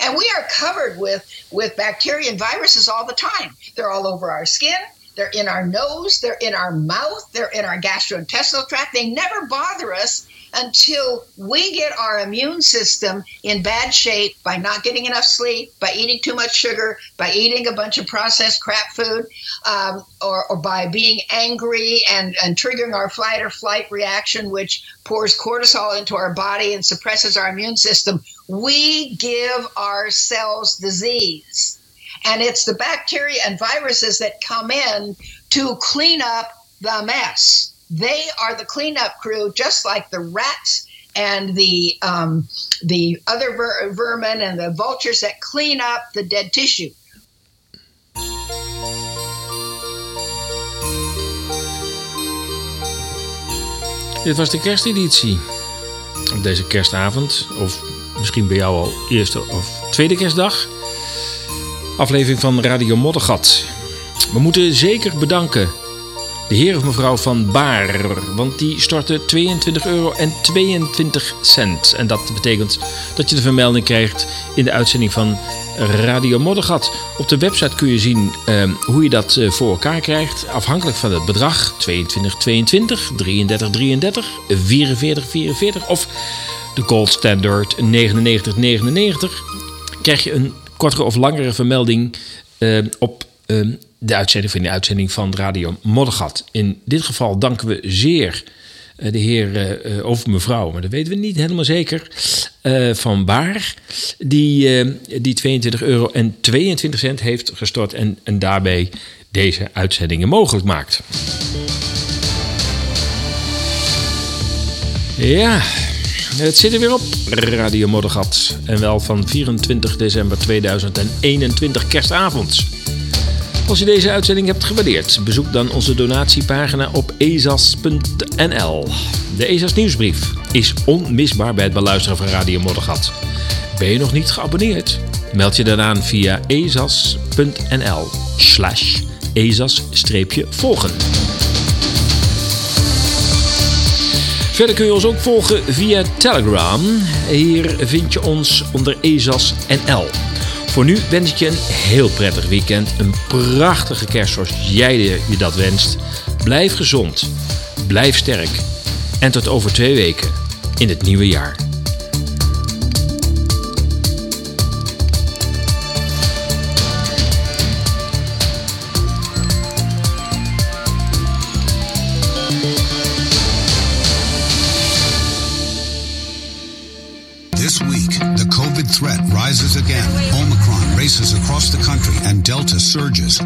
[SPEAKER 6] And we are covered with, with bacteria and viruses all the time. They're all over our skin, they're in our nose, they're in our mouth, they're in our gastrointestinal tract. They never bother us until we get our immune system in bad shape by not getting enough sleep, by eating too much sugar, by eating a bunch of processed crap food, um, or, or by being angry and, and triggering our fight or flight reaction, which pours cortisol into our body and suppresses our immune system. We give ourselves disease. And it's the bacteria and viruses that come in to clean up the mess. They are the cleanup crew, just like the rats and the um, the other ver- vermin and the vultures that clean up the dead tissue.
[SPEAKER 1] Dit was de kersteditie. Op deze kerstavond, of misschien bij jou al eerste of tweede kerstdag. Aflevering van Radio Moddergat. We moeten zeker bedanken de heer of mevrouw van Baar, want die stortte 22 euro en 22 cent. En dat betekent dat je de vermelding krijgt in de uitzending van Radio Moddergat. Op de website kun je zien uh, hoe je dat uh, voor elkaar krijgt. Afhankelijk van het bedrag 22, 22, 33, 33, 44, 44 of de gold standard 99, 99. Krijg je een kortere of langere vermelding uh, op de uitzending van de uitzending van Radio Moddergat. In dit geval danken we zeer uh, de heer uh, of mevrouw, maar dat weten we niet helemaal zeker, uh, van Baar, die, die 22 euro en 22 cent heeft gestort en, en daarbij deze uitzendingen mogelijk maakt. Ja, het zit er weer op, Radio Moddergat. En wel van 24 december 2021, kerstavond. Als je deze uitzending hebt gewaardeerd, bezoek dan onze donatiepagina op ezas.nl. De ESAS nieuwsbrief is onmisbaar bij het beluisteren van Radio Moddergat. Ben je nog niet geabonneerd? Meld je dan aan via ezas.nl slash ezas-volgen. Verder kun je ons ook volgen via Telegram. Hier vind je ons onder ezas.nl. Voor nu wens ik je een heel prettig weekend. Een prachtige kerst zoals jij je dat wenst. Blijf gezond. Blijf sterk. En tot over twee weken in het nieuwe jaar.
[SPEAKER 7] Surges.